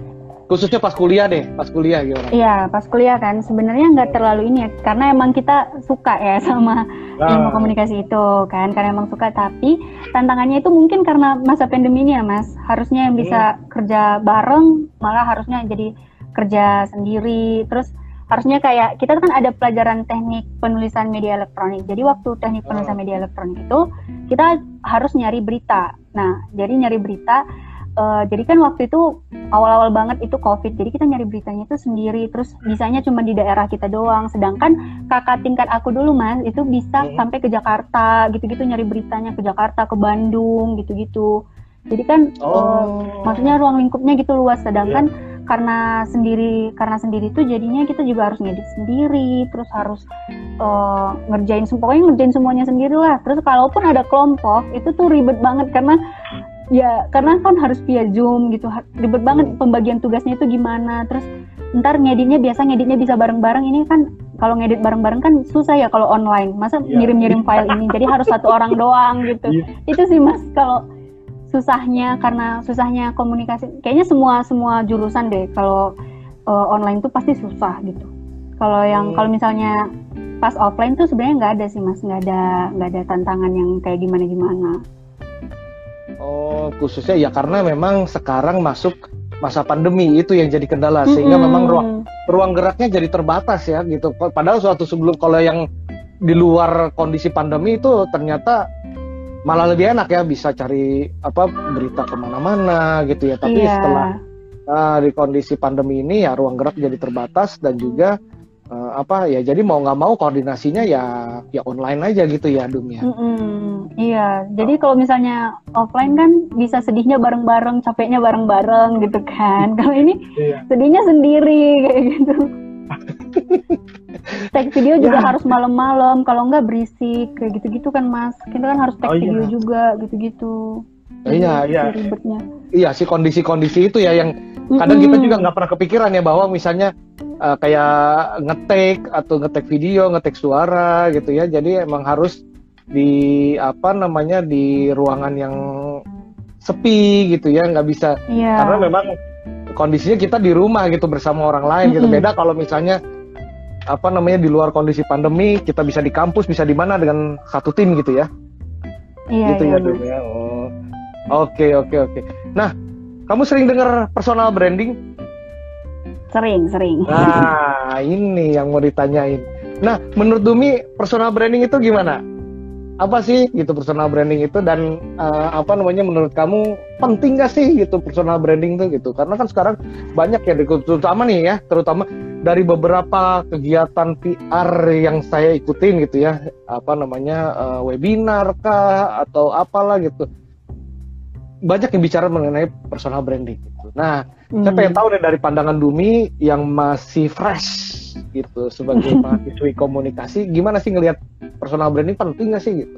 khususnya pas kuliah deh, pas kuliah gimana? Iya, pas kuliah kan sebenarnya nggak terlalu ini ya, karena emang kita suka ya sama ah. ilmu komunikasi itu kan, karena emang suka. Tapi tantangannya itu mungkin karena masa pandemi ini ya mas, harusnya yang bisa hmm. kerja bareng, malah harusnya jadi kerja sendiri, terus harusnya kayak kita kan ada pelajaran teknik penulisan media elektronik. Jadi waktu teknik penulisan oh. media elektronik itu kita harus nyari berita. Nah, jadi nyari berita. Uh, jadi kan waktu itu awal-awal banget itu COVID. Jadi kita nyari beritanya itu sendiri. Terus bisanya cuma di daerah kita doang. Sedangkan kakak tingkat aku dulu mas itu bisa hmm. sampai ke Jakarta, gitu-gitu nyari beritanya ke Jakarta, ke Bandung, gitu-gitu. Jadi kan oh. uh, maksudnya ruang lingkupnya gitu luas. Sedangkan yeah karena sendiri karena sendiri tuh jadinya kita juga harus ngedit sendiri terus harus uh, ngerjain pokoknya ngerjain semuanya sendiri lah. Terus kalaupun ada kelompok itu tuh ribet banget karena ya karena kan harus via zoom gitu. Ribet banget pembagian tugasnya itu gimana. Terus ntar ngeditnya biasa ngeditnya bisa bareng-bareng. Ini kan kalau ngedit bareng-bareng kan susah ya kalau online. Masa iya. ngirim-ngirim file ini. Jadi harus satu orang doang gitu. Yeah. itu sih mas kalau susahnya karena susahnya komunikasi. Kayaknya semua semua jurusan deh kalau uh, online tuh pasti susah gitu. Kalau yang hmm. kalau misalnya pas offline tuh sebenarnya nggak ada sih mas. Nggak ada nggak ada tantangan yang kayak gimana gimana oh khususnya ya karena memang sekarang masuk masa pandemi itu yang jadi kendala. Sehingga -hmm. memang ruang ruang geraknya jadi terbatas ya gitu. Padahal suatu sebelum kalau yang di luar kondisi pandemi itu ternyata malah lebih enak ya bisa cari apa berita ke mana-mana gitu ya tapi yeah. setelah uh, di kondisi pandemi ini ya ruang gerak jadi terbatas dan juga uh, apa ya jadi mau nggak mau koordinasinya ya ya online aja gitu ya Dum ya. Mm-hmm. Iya, jadi kalau misalnya offline kan bisa sedihnya bareng-bareng, capeknya bareng-bareng gitu kan. Kalau ini iya. sedihnya sendiri kayak gitu. tag video juga ya. harus malam-malam kalau enggak berisik kayak gitu-gitu kan mas kita kan harus tag oh, video iya. juga gitu-gitu iya iya ribetnya iya sih kondisi-kondisi itu ya yang kadang mm -hmm. kita juga nggak pernah kepikiran ya bahwa misalnya uh, kayak ngetek atau ngetek video ngetek suara gitu ya jadi emang harus di apa namanya di ruangan yang sepi gitu ya nggak bisa yeah. karena memang kondisinya kita di rumah gitu bersama orang lain gitu. Beda kalau misalnya apa namanya di luar kondisi pandemi kita bisa di kampus bisa di mana dengan satu tim gitu ya. Iya, gitu iya, ya Dum ya. Oh. Oke oke oke. Nah kamu sering dengar personal branding? Sering sering. Nah ini yang mau ditanyain. Nah menurut Dumi personal branding itu gimana apa sih gitu personal branding itu dan uh, apa namanya menurut kamu penting gak sih gitu personal branding tuh gitu? Karena kan sekarang banyak ya terutama nih ya terutama dari beberapa kegiatan PR yang saya ikutin gitu ya apa namanya uh, webinar kah atau apalah gitu banyak yang bicara mengenai personal branding gitu. Nah, hmm. saya pengen tahu nih dari pandangan Dumi yang masih fresh gitu sebagai mahasiswi komunikasi, gimana sih ngelihat personal branding penting nggak sih gitu?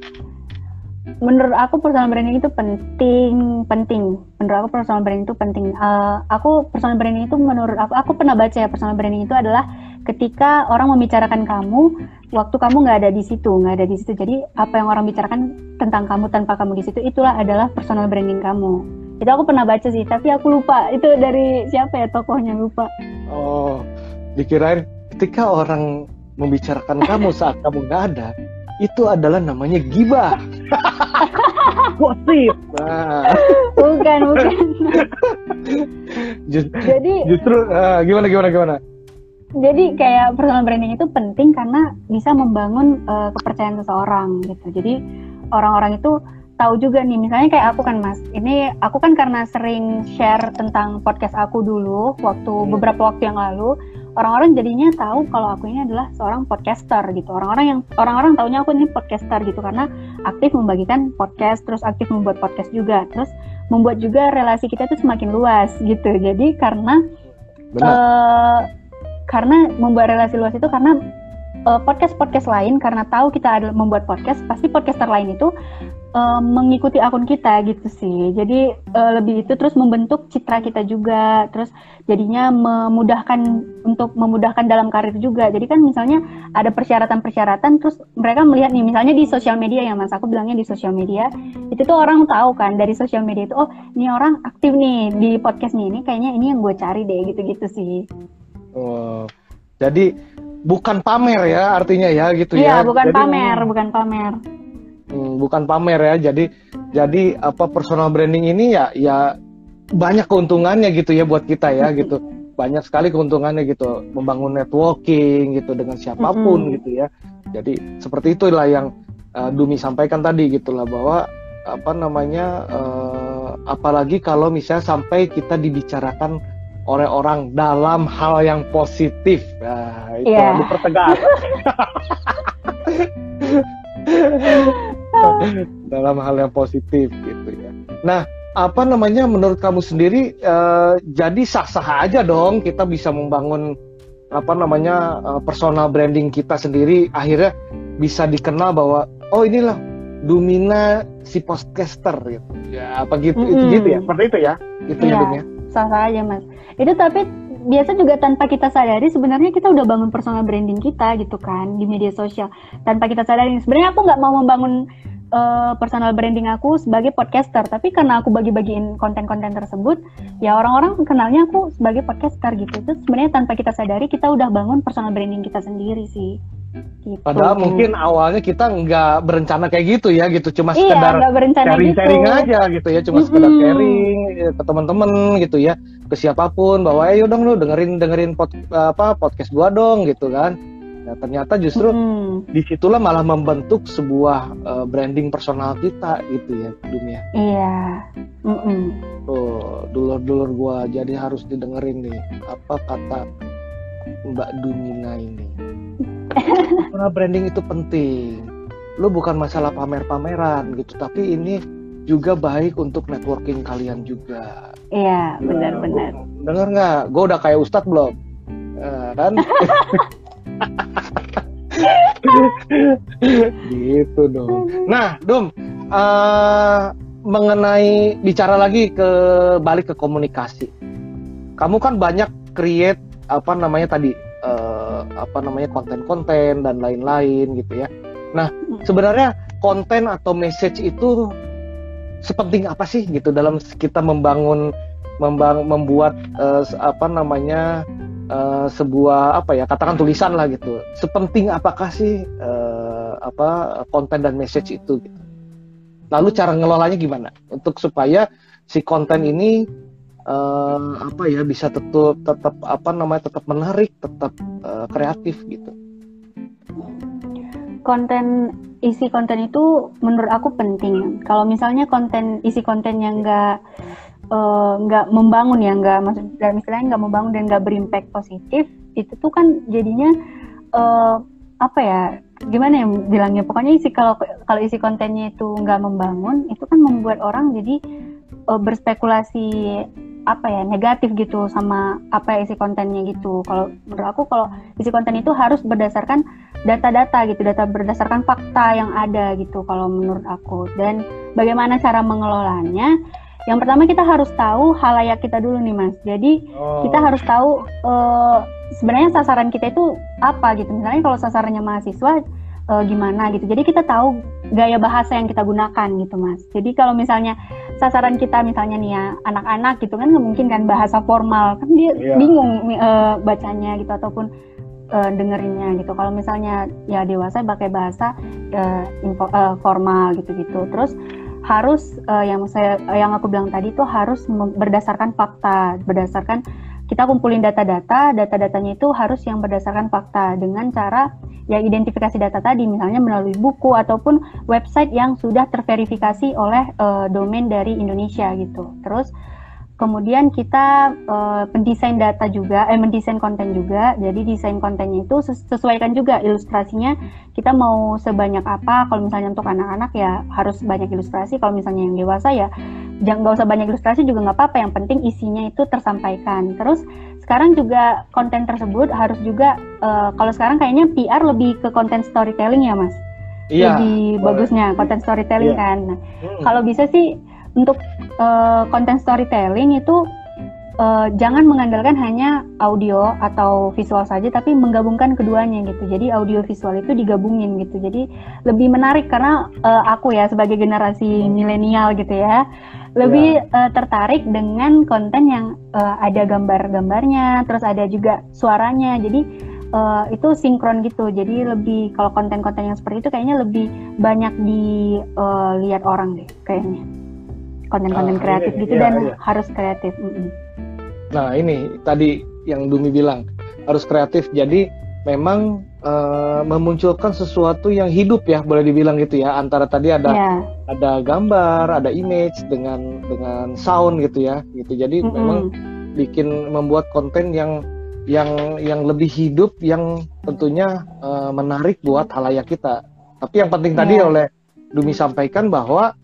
Menurut aku personal branding itu penting, penting. Menurut aku personal branding itu penting. Uh, aku personal branding itu menurut aku, aku pernah baca ya personal branding itu adalah ketika orang membicarakan kamu, waktu kamu nggak ada di situ, nggak ada di situ. Jadi apa yang orang bicarakan tentang kamu tanpa kamu di situ, itulah adalah personal branding kamu. Itu aku pernah baca sih, tapi aku lupa itu dari siapa ya tokohnya lupa. Oh, dikirain ketika orang membicarakan kamu saat kamu nggak ada, itu adalah namanya gibah. Gosip. Nah. Bukan, bukan. Just, Jadi justru uh, gimana gimana gimana? jadi kayak personal branding itu penting karena bisa membangun uh, kepercayaan seseorang gitu. Jadi orang-orang itu tahu juga nih, misalnya kayak aku kan Mas, ini aku kan karena sering share tentang podcast aku dulu waktu hmm. beberapa waktu yang lalu, orang-orang jadinya tahu kalau aku ini adalah seorang podcaster gitu. Orang-orang yang orang-orang taunya aku ini podcaster gitu karena aktif membagikan podcast, terus aktif membuat podcast juga, terus membuat juga relasi kita itu semakin luas gitu. Jadi karena uh, karena membuat relasi luas itu karena uh, podcast-podcast lain karena tahu kita ada membuat podcast pasti podcaster lain itu uh, mengikuti akun kita gitu sih. Jadi uh, lebih itu terus membentuk citra kita juga. Terus jadinya memudahkan untuk memudahkan dalam karir juga. Jadi kan misalnya ada persyaratan-persyaratan terus mereka melihat nih misalnya di sosial media ya mas. Aku bilangnya di sosial media itu tuh orang tahu kan dari sosial media itu oh ini orang aktif nih di podcast nih ini kayaknya ini yang gue cari deh gitu-gitu sih. Oh, jadi bukan pamer ya artinya ya gitu iya, ya. Iya, bukan jadi, pamer, bukan pamer. Hmm, bukan pamer ya. Jadi jadi apa personal branding ini ya ya banyak keuntungannya gitu ya buat kita ya gitu. Banyak sekali keuntungannya gitu, membangun networking gitu dengan siapa pun mm -hmm. gitu ya. Jadi seperti itulah yang uh, Dumi sampaikan tadi gitulah bahwa apa namanya uh, apalagi kalau misalnya sampai kita dibicarakan oleh orang dalam hal yang positif. Nah, itu yeah. dipertegas. dalam hal yang positif gitu ya. Nah, apa namanya menurut kamu sendiri uh, jadi sah-sah aja dong kita bisa membangun apa namanya uh, personal branding kita sendiri akhirnya bisa dikenal bahwa oh inilah Dumina si podcaster gitu. Ya apa gitu mm -hmm. itu gitu ya. Seperti itu ya. Itu ya ya sah-sah aja mas itu tapi biasa juga tanpa kita sadari sebenarnya kita udah bangun personal branding kita gitu kan di media sosial. Tanpa kita sadari sebenarnya aku nggak mau membangun uh, personal branding aku sebagai podcaster. Tapi karena aku bagi-bagiin konten-konten tersebut ya orang-orang kenalnya aku sebagai podcaster gitu. Itu sebenarnya tanpa kita sadari kita udah bangun personal branding kita sendiri sih Gitu. Padahal mungkin awalnya kita nggak berencana kayak gitu ya, gitu cuma iya, sekedar sharing-sharing gitu. aja gitu ya, cuma mm -hmm. sekedar sharing ya, ke teman-teman gitu ya, ke siapa pun bahwa ayo dong lu dengerin dengerin pod, apa podcast gua dong gitu kan. Nah, ternyata justru mm. di situlah malah membentuk sebuah uh, branding personal kita gitu ya dunia. Iya. Mm -mm. Tuh dulur-dulur gua jadi harus didengerin nih apa kata Mbak Dumina ini Karena branding itu penting. Lu bukan masalah pamer-pameran gitu, tapi ini juga baik untuk networking kalian juga. Iya, benar-benar. Nah, Dengar nggak? Gue udah kayak Ustadz belum? Nah, kan? gitu dong. Nah, Dom, uh, mengenai bicara lagi ke balik ke komunikasi. Kamu kan banyak create apa namanya tadi uh, apa namanya konten-konten dan lain-lain gitu ya. Nah, sebenarnya konten atau message itu sepenting apa sih gitu dalam kita membangun membang, membuat uh, apa namanya uh, sebuah apa ya katakan tulisan lah gitu. Sepenting apakah sih uh, apa konten dan message itu gitu. Lalu cara ngelolanya gimana untuk supaya si konten ini uh, apa ya bisa tetap tetap apa namanya tetap menarik tetap uh, kreatif gitu konten isi konten itu menurut aku penting. Kalau misalnya konten isi konten yang enggak eh, nggak uh, membangun ya nggak maksud dan misalnya nggak membangun dan nggak berimpact positif itu tuh kan jadinya uh, apa ya gimana ya bilangnya pokoknya isi kalau kalau isi kontennya itu nggak membangun itu kan membuat orang jadi uh, berspekulasi apa ya negatif gitu sama apa isi kontennya gitu. Kalau menurut aku kalau isi konten itu harus berdasarkan data-data gitu, data berdasarkan fakta yang ada gitu kalau menurut aku. Dan bagaimana cara mengelolanya? Yang pertama kita harus tahu halayak kita dulu nih Mas. Jadi oh. kita harus tahu uh, sebenarnya sasaran kita itu apa gitu. Misalnya kalau sasarannya mahasiswa uh, gimana gitu. Jadi kita tahu gaya bahasa yang kita gunakan gitu Mas. Jadi kalau misalnya sasaran kita misalnya nih ya anak-anak gitu kan nggak mungkin kan bahasa formal. Kan dia yeah. bingung uh, bacanya gitu ataupun uh, dengerinnya gitu. Kalau misalnya ya dewasa pakai bahasa uh, info, uh, formal gitu-gitu. Terus harus uh, yang saya yang aku bilang tadi itu harus berdasarkan fakta. Berdasarkan kita kumpulin data-data, data-datanya itu harus yang berdasarkan fakta dengan cara ya identifikasi data tadi misalnya melalui buku ataupun website yang sudah terverifikasi oleh uh, domain dari Indonesia gitu. Terus Kemudian kita uh, pendesain data juga, eh mendesain konten juga. Jadi desain kontennya itu sesuaikan juga ilustrasinya. Kita mau sebanyak apa? Kalau misalnya untuk anak-anak ya harus banyak ilustrasi. Kalau misalnya yang dewasa ya jangan nggak usah banyak ilustrasi juga nggak apa-apa. Yang penting isinya itu tersampaikan. Terus sekarang juga konten tersebut harus juga uh, kalau sekarang kayaknya PR lebih ke konten storytelling ya mas. Iya. Lebih boleh. bagusnya konten storytelling iya. kan. Nah, hmm. kalau bisa sih untuk uh, content storytelling itu uh, jangan mengandalkan hanya audio atau visual saja tapi menggabungkan keduanya gitu jadi audio visual itu digabungin gitu jadi lebih menarik karena uh, aku ya sebagai generasi milenial gitu ya lebih yeah. uh, tertarik dengan konten yang uh, ada gambar-gambarnya terus ada juga suaranya jadi uh, itu sinkron gitu jadi lebih kalau konten-konten yang seperti itu kayaknya lebih banyak dilihat uh, orang deh kayaknya konten-konten ah, kreatif iya, gitu iya, dan iya. harus kreatif. Mm -mm. Nah ini tadi yang Dumi bilang harus kreatif. Jadi memang uh, memunculkan sesuatu yang hidup ya boleh dibilang gitu ya antara tadi ada yeah. ada gambar, ada image dengan dengan sound gitu ya gitu. Jadi mm -hmm. memang bikin membuat konten yang yang yang lebih hidup yang tentunya uh, menarik buat halayak kita. Tapi yang penting yeah. tadi iya. oleh Dumi sampaikan bahwa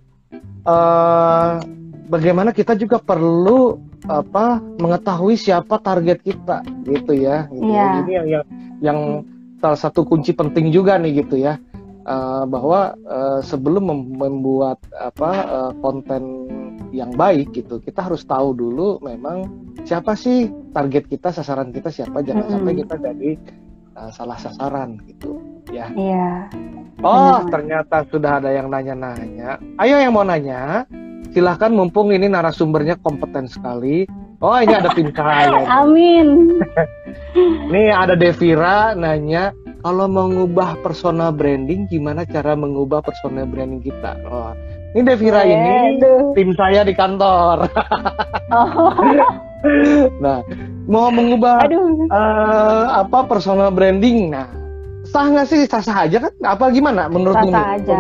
uh, bagaimana kita juga perlu apa mengetahui siapa target kita gitu ya gitu yeah. ini yang yang yang salah satu kunci penting juga nih gitu ya uh, bahwa uh, sebelum mem membuat apa uh, konten yang baik gitu kita harus tahu dulu memang siapa sih target kita sasaran kita siapa jangan mm -hmm. sampai kita jadi uh, salah sasaran gitu ya iya Oh, ternyata sudah ada yang nanya-nanya. Ayo yang mau nanya, silahkan mumpung ini narasumbernya kompeten sekali. Oh, ini ada tim saya. Amin. Nih ada Devira nanya, kalau mau ngubah persona branding, gimana cara mengubah persona branding kita? Oh, ini Devira eh, ini aduh. tim saya di kantor. oh. nah, mau mengubah uh, apa persona branding? Nah, sah nggak sih sah sah aja kan apa gimana menurut sah sah aja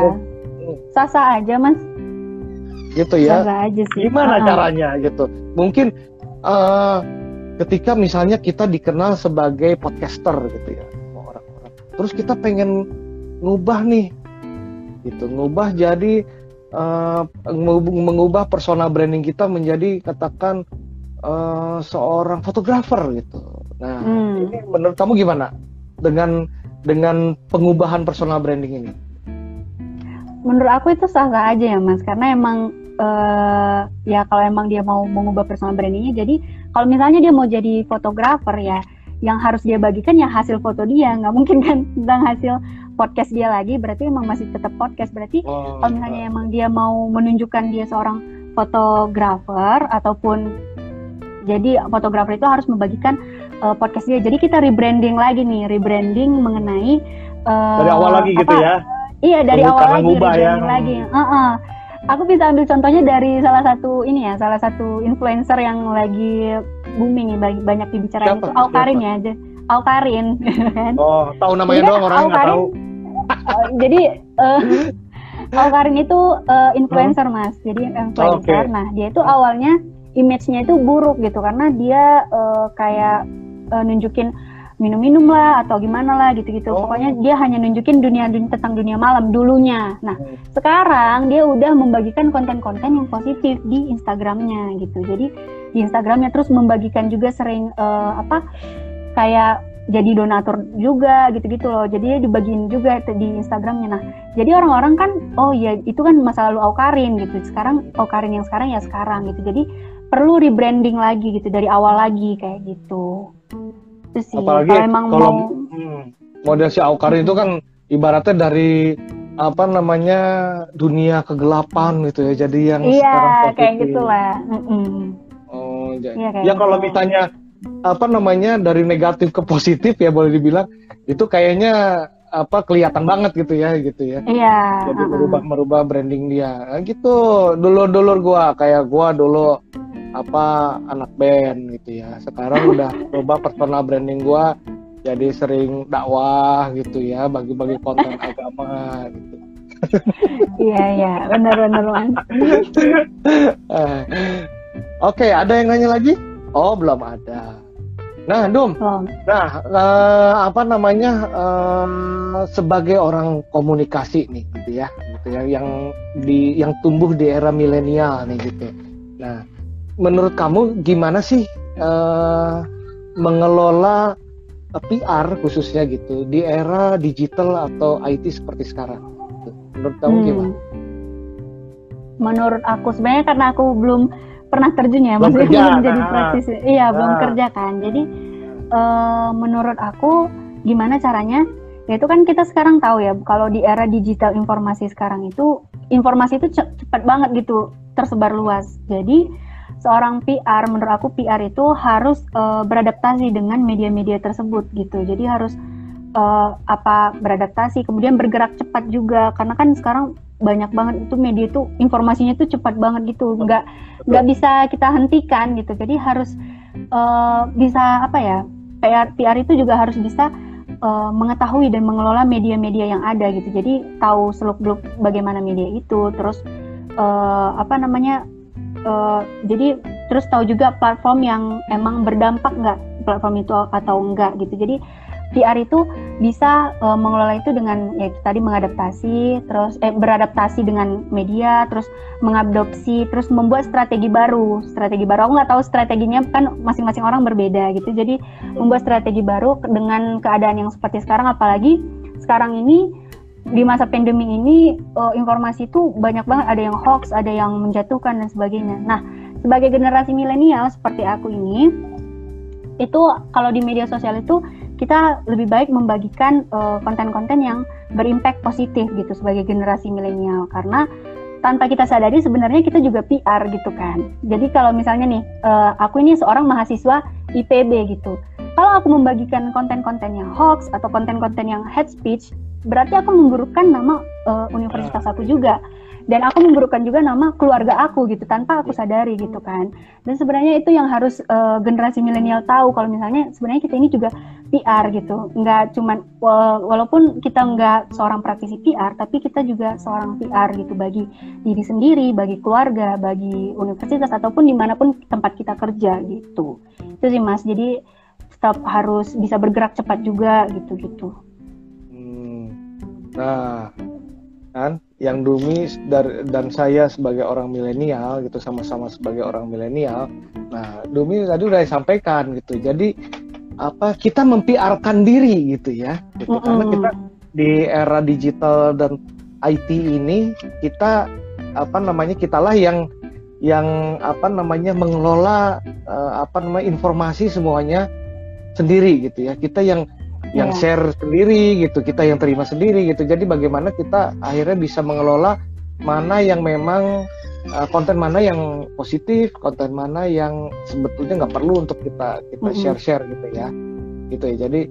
sah sah aja mas gitu ya. Aja sih. gimana uh caranya gitu? Mungkin uh, ketika misalnya kita dikenal sebagai podcaster gitu ya orang-orang. Terus kita pengen ngubah nih gitu. Ngubah jadi uh, mengubah persona branding kita menjadi katakan uh, seorang fotografer gitu. Nah hmm. ini menurut kamu gimana dengan dengan pengubahan personal branding ini? Menurut aku itu sah-sah aja ya mas, karena emang uh, ya kalau emang dia mau mengubah personal brandingnya, jadi kalau misalnya dia mau jadi fotografer ya, yang harus dia bagikan ya hasil foto dia, nggak mungkin kan tentang hasil podcast dia lagi, berarti emang masih tetap podcast. Berarti oh, kalau misalnya iya. emang dia mau menunjukkan dia seorang fotografer ataupun jadi fotografer itu harus membagikan uh, podcast dia. Jadi kita rebranding lagi nih, rebranding mengenai uh, dari awal lagi gitu apa, gitu ya. Iya, dari Tunggu awal lagi rebranding ya. lagi. Uh -uh. Aku bisa ambil contohnya dari salah satu ini ya, salah satu influencer yang lagi booming nih, banyak dibicarain itu Aukarin ya aja. Aukarin kan. Oh, tahu namanya Jadi, doang orang nggak tahu. uh, jadi uh, Karin itu uh, influencer mas, jadi influencer. Okay. Nah dia itu awalnya image-nya itu buruk gitu karena dia uh, kayak uh, nunjukin minum-minum lah atau gimana lah gitu-gitu. Oh. Pokoknya dia hanya nunjukin dunia, dunia tentang dunia malam dulunya. Nah, hmm. sekarang dia udah membagikan konten-konten yang positif di Instagramnya gitu. Jadi di Instagramnya terus membagikan juga sering uh, apa kayak jadi donatur juga gitu-gitu loh. Jadi dia dibagiin juga di Instagramnya. Nah, jadi orang-orang kan, oh iya itu kan masa lalu Aukarin gitu. Sekarang Aukarin yang sekarang ya sekarang gitu. Jadi perlu rebranding lagi gitu dari awal lagi kayak gitu. Itu sih. Apalagi kalau emang kalau mau... hmm, model si Aukarin itu kan ibaratnya dari apa namanya dunia kegelapan gitu ya. Jadi yang iya, sekarang kayak gitulah. Mm -mm. Oh, jadi. Ya, ya kalau gitu. misalnya apa namanya dari negatif ke positif ya boleh dibilang itu kayaknya apa kelihatan banget gitu ya gitu ya. Iya. Jadi uh -uh. merubah merubah branding dia. Nah, gitu. Dulur-dulur gua kayak gua dulu apa anak band gitu ya. Sekarang udah coba personal branding gua jadi sering dakwah gitu ya, bagi-bagi konten agama gitu. iya iya, benar-benar mas. Eh, oke, ada yang nanya lagi? Oh belum ada. Nah, Dum. Oh. Nah, uh, apa namanya uh, sebagai orang komunikasi nih, gitu ya, gitu ya, yang di yang tumbuh di era milenial nih, gitu. Nah, menurut kamu gimana sih uh, mengelola PR khususnya gitu di era digital atau IT seperti sekarang? Menurut kamu hmm. gimana? Menurut aku sebenarnya karena aku belum pernah terjun ya, belum maksudnya belum jadi nah. praktisi. Iya, nah. belum kerja kan. Jadi uh, menurut aku gimana caranya? Yaitu kan kita sekarang tahu ya, kalau di era digital informasi sekarang itu informasi itu cepat banget gitu tersebar luas. Jadi seorang PR menurut aku PR itu harus uh, beradaptasi dengan media-media tersebut gitu. Jadi harus uh, apa beradaptasi, kemudian bergerak cepat juga. Karena kan sekarang banyak banget itu media itu informasinya itu cepat banget gitu. Nggak nggak bisa kita hentikan gitu. Jadi harus uh, bisa apa ya PR PR itu juga harus bisa uh, mengetahui dan mengelola media-media yang ada gitu. Jadi tahu seluk beluk bagaimana media itu terus uh, apa namanya uh, jadi terus tahu juga platform yang emang berdampak nggak platform itu atau enggak gitu jadi PR itu bisa uh, mengelola itu dengan ya tadi mengadaptasi, terus eh, beradaptasi dengan media, terus mengadopsi, terus membuat strategi baru. Strategi baru aku nggak tahu strateginya kan masing-masing orang berbeda gitu. Jadi membuat strategi baru dengan keadaan yang seperti sekarang, apalagi sekarang ini di masa pandemi ini uh, informasi itu banyak banget ada yang hoax, ada yang menjatuhkan dan sebagainya. Nah, sebagai generasi milenial seperti aku ini, itu kalau di media sosial itu kita lebih baik membagikan eh, konten-konten uh, yang berimpact positif gitu sebagai generasi milenial karena tanpa kita sadari sebenarnya kita juga PR gitu kan. Jadi kalau misalnya nih uh, aku ini seorang mahasiswa IPB gitu. Kalau aku membagikan konten-konten yang hoax atau konten-konten yang hate speech, berarti aku memburukkan nama uh, universitas aku juga. Dan aku memburukkan juga nama keluarga aku gitu tanpa aku sadari gitu kan. Dan sebenarnya itu yang harus uh, generasi milenial tahu kalau misalnya sebenarnya kita ini juga PR gitu. Nggak cuman walaupun kita nggak seorang praktisi PR tapi kita juga seorang PR gitu. Bagi diri sendiri bagi keluarga bagi universitas ataupun di mana pun tempat kita kerja gitu. Itu sih mas. Jadi tetap harus bisa bergerak cepat juga gitu gitu. Nah kan? Yang Dumi dan saya sebagai orang milenial gitu sama-sama sebagai orang milenial. Nah Dumi tadi udah sampaikan gitu. Jadi apa kita mempiarkan diri gitu ya. Gitu. Mm -hmm. karena kita di era digital dan IT ini kita apa namanya kitalah yang yang apa namanya mengelola uh, apa namanya informasi semuanya sendiri gitu ya. Kita yang yang yeah. share sendiri gitu, kita yang terima sendiri gitu. Jadi bagaimana kita akhirnya bisa mengelola mana yang memang uh, konten mana yang positif, konten mana yang sebetulnya nggak perlu untuk kita kita share share gitu ya, gitu ya. Jadi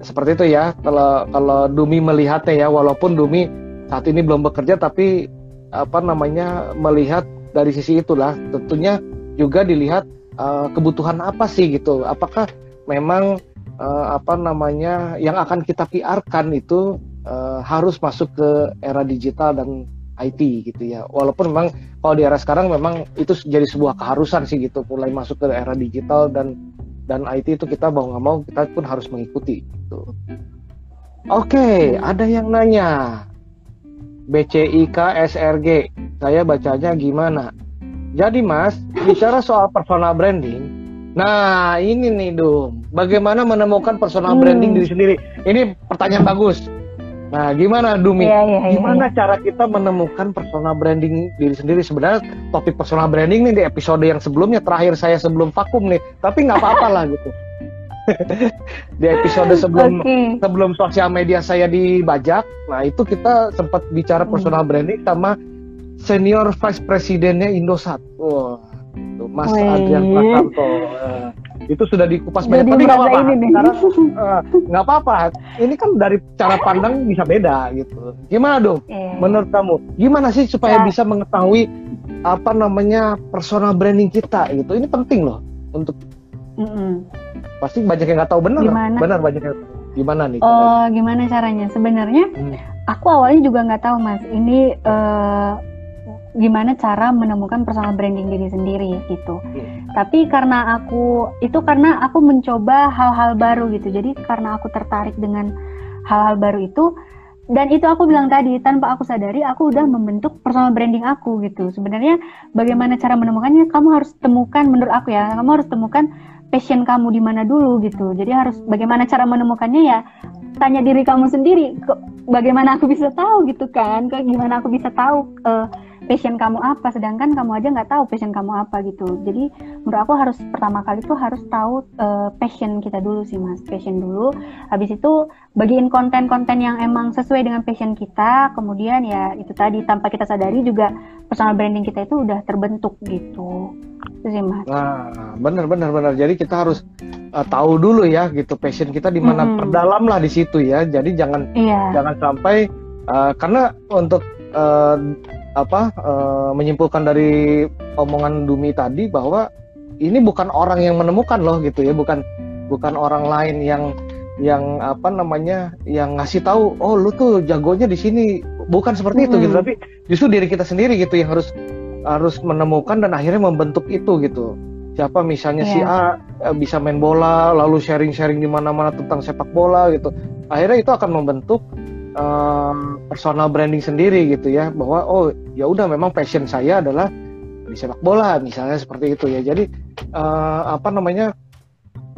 seperti itu ya. Kalau kalau Dumi melihatnya ya, walaupun Dumi saat ini belum bekerja, tapi apa namanya melihat dari sisi itulah, tentunya juga dilihat uh, kebutuhan apa sih gitu. Apakah memang uh, apa namanya yang akan kita PR-kan itu uh, harus masuk ke era digital dan IT gitu ya. Walaupun memang kalau di era sekarang memang itu jadi sebuah keharusan sih gitu, mulai masuk ke era digital dan dan IT itu kita mau nggak mau kita pun harus mengikuti. Gitu. Oke, okay, ada yang nanya. BCIK SRG, saya bacanya gimana? Jadi Mas, bicara soal personal branding, nah ini nih Dum, bagaimana menemukan personal hmm. branding diri sendiri? Ini pertanyaan bagus. Nah, gimana Dumi? Yeah, iya, gimana cara kita menemukan personal branding diri sendiri? Sebenarnya topik personal branding nih di episode yang sebelumnya terakhir saya sebelum vakum nih, tapi nggak apa-apa lah gitu. di episode sebelum okay. sebelum sosial media saya dibajak, nah itu kita sempat bicara personal hmm. branding sama senior vice presidennya Indosat. Wah, itu Mas Wee. Adrian Prakanto. Nah, itu sudah dikupas banyak tapi nggak apa-apa eh, nggak uh, apa-apa ini kan dari cara pandang bisa beda gitu gimana dong yeah. menurut kamu gimana sih supaya yeah. bisa mengetahui apa namanya personal branding kita gitu ini penting loh untuk mm -mm. pasti banyak yang nggak tahu benar benar banyak yang gimana nih oh gimana caranya sebenarnya hmm. aku awalnya juga nggak tahu mas ini uh, gimana cara menemukan personal branding diri sendiri gitu. Hmm. Tapi karena aku itu karena aku mencoba hal-hal baru gitu. Jadi karena aku tertarik dengan hal-hal baru itu dan itu aku bilang tadi tanpa aku sadari aku udah membentuk personal branding aku gitu. Sebenarnya bagaimana cara menemukannya kamu harus temukan menurut aku ya. Kamu harus temukan passion kamu di mana dulu gitu. Jadi harus bagaimana cara menemukannya ya tanya diri kamu sendiri. Bagaimana aku bisa tahu gitu kan? Gimana aku bisa tahu uh, passion kamu apa sedangkan kamu aja nggak tahu passion kamu apa gitu. Jadi menurut aku harus pertama kali tuh harus tahu uh, passion kita dulu sih mas. Passion dulu. Habis itu bagiin konten-konten yang emang sesuai dengan passion kita. Kemudian ya itu tadi tanpa kita sadari juga personal branding kita itu udah terbentuk gitu. Itu sih mas. Nah benar benar benar. Jadi kita harus uh, tahu dulu ya gitu passion kita di mana. Hmm. perdalam lah di situ ya. Jadi jangan iya. jangan sampai uh, karena untuk uh, apa uh, menyimpulkan dari omongan Dumi tadi bahwa ini bukan orang yang menemukan loh gitu ya bukan bukan orang lain yang yang apa namanya yang ngasih tahu oh lu tuh jagonya di sini bukan seperti hmm. itu gitu tapi justru diri kita sendiri gitu yang harus harus menemukan dan akhirnya membentuk itu gitu siapa misalnya yeah. si iya. A eh, bisa main bola lalu sharing-sharing di mana-mana tentang sepak bola gitu akhirnya itu akan membentuk um, personal branding sendiri gitu ya bahwa oh ya udah memang passion saya adalah di sepak bola misalnya seperti itu ya. Jadi uh, apa namanya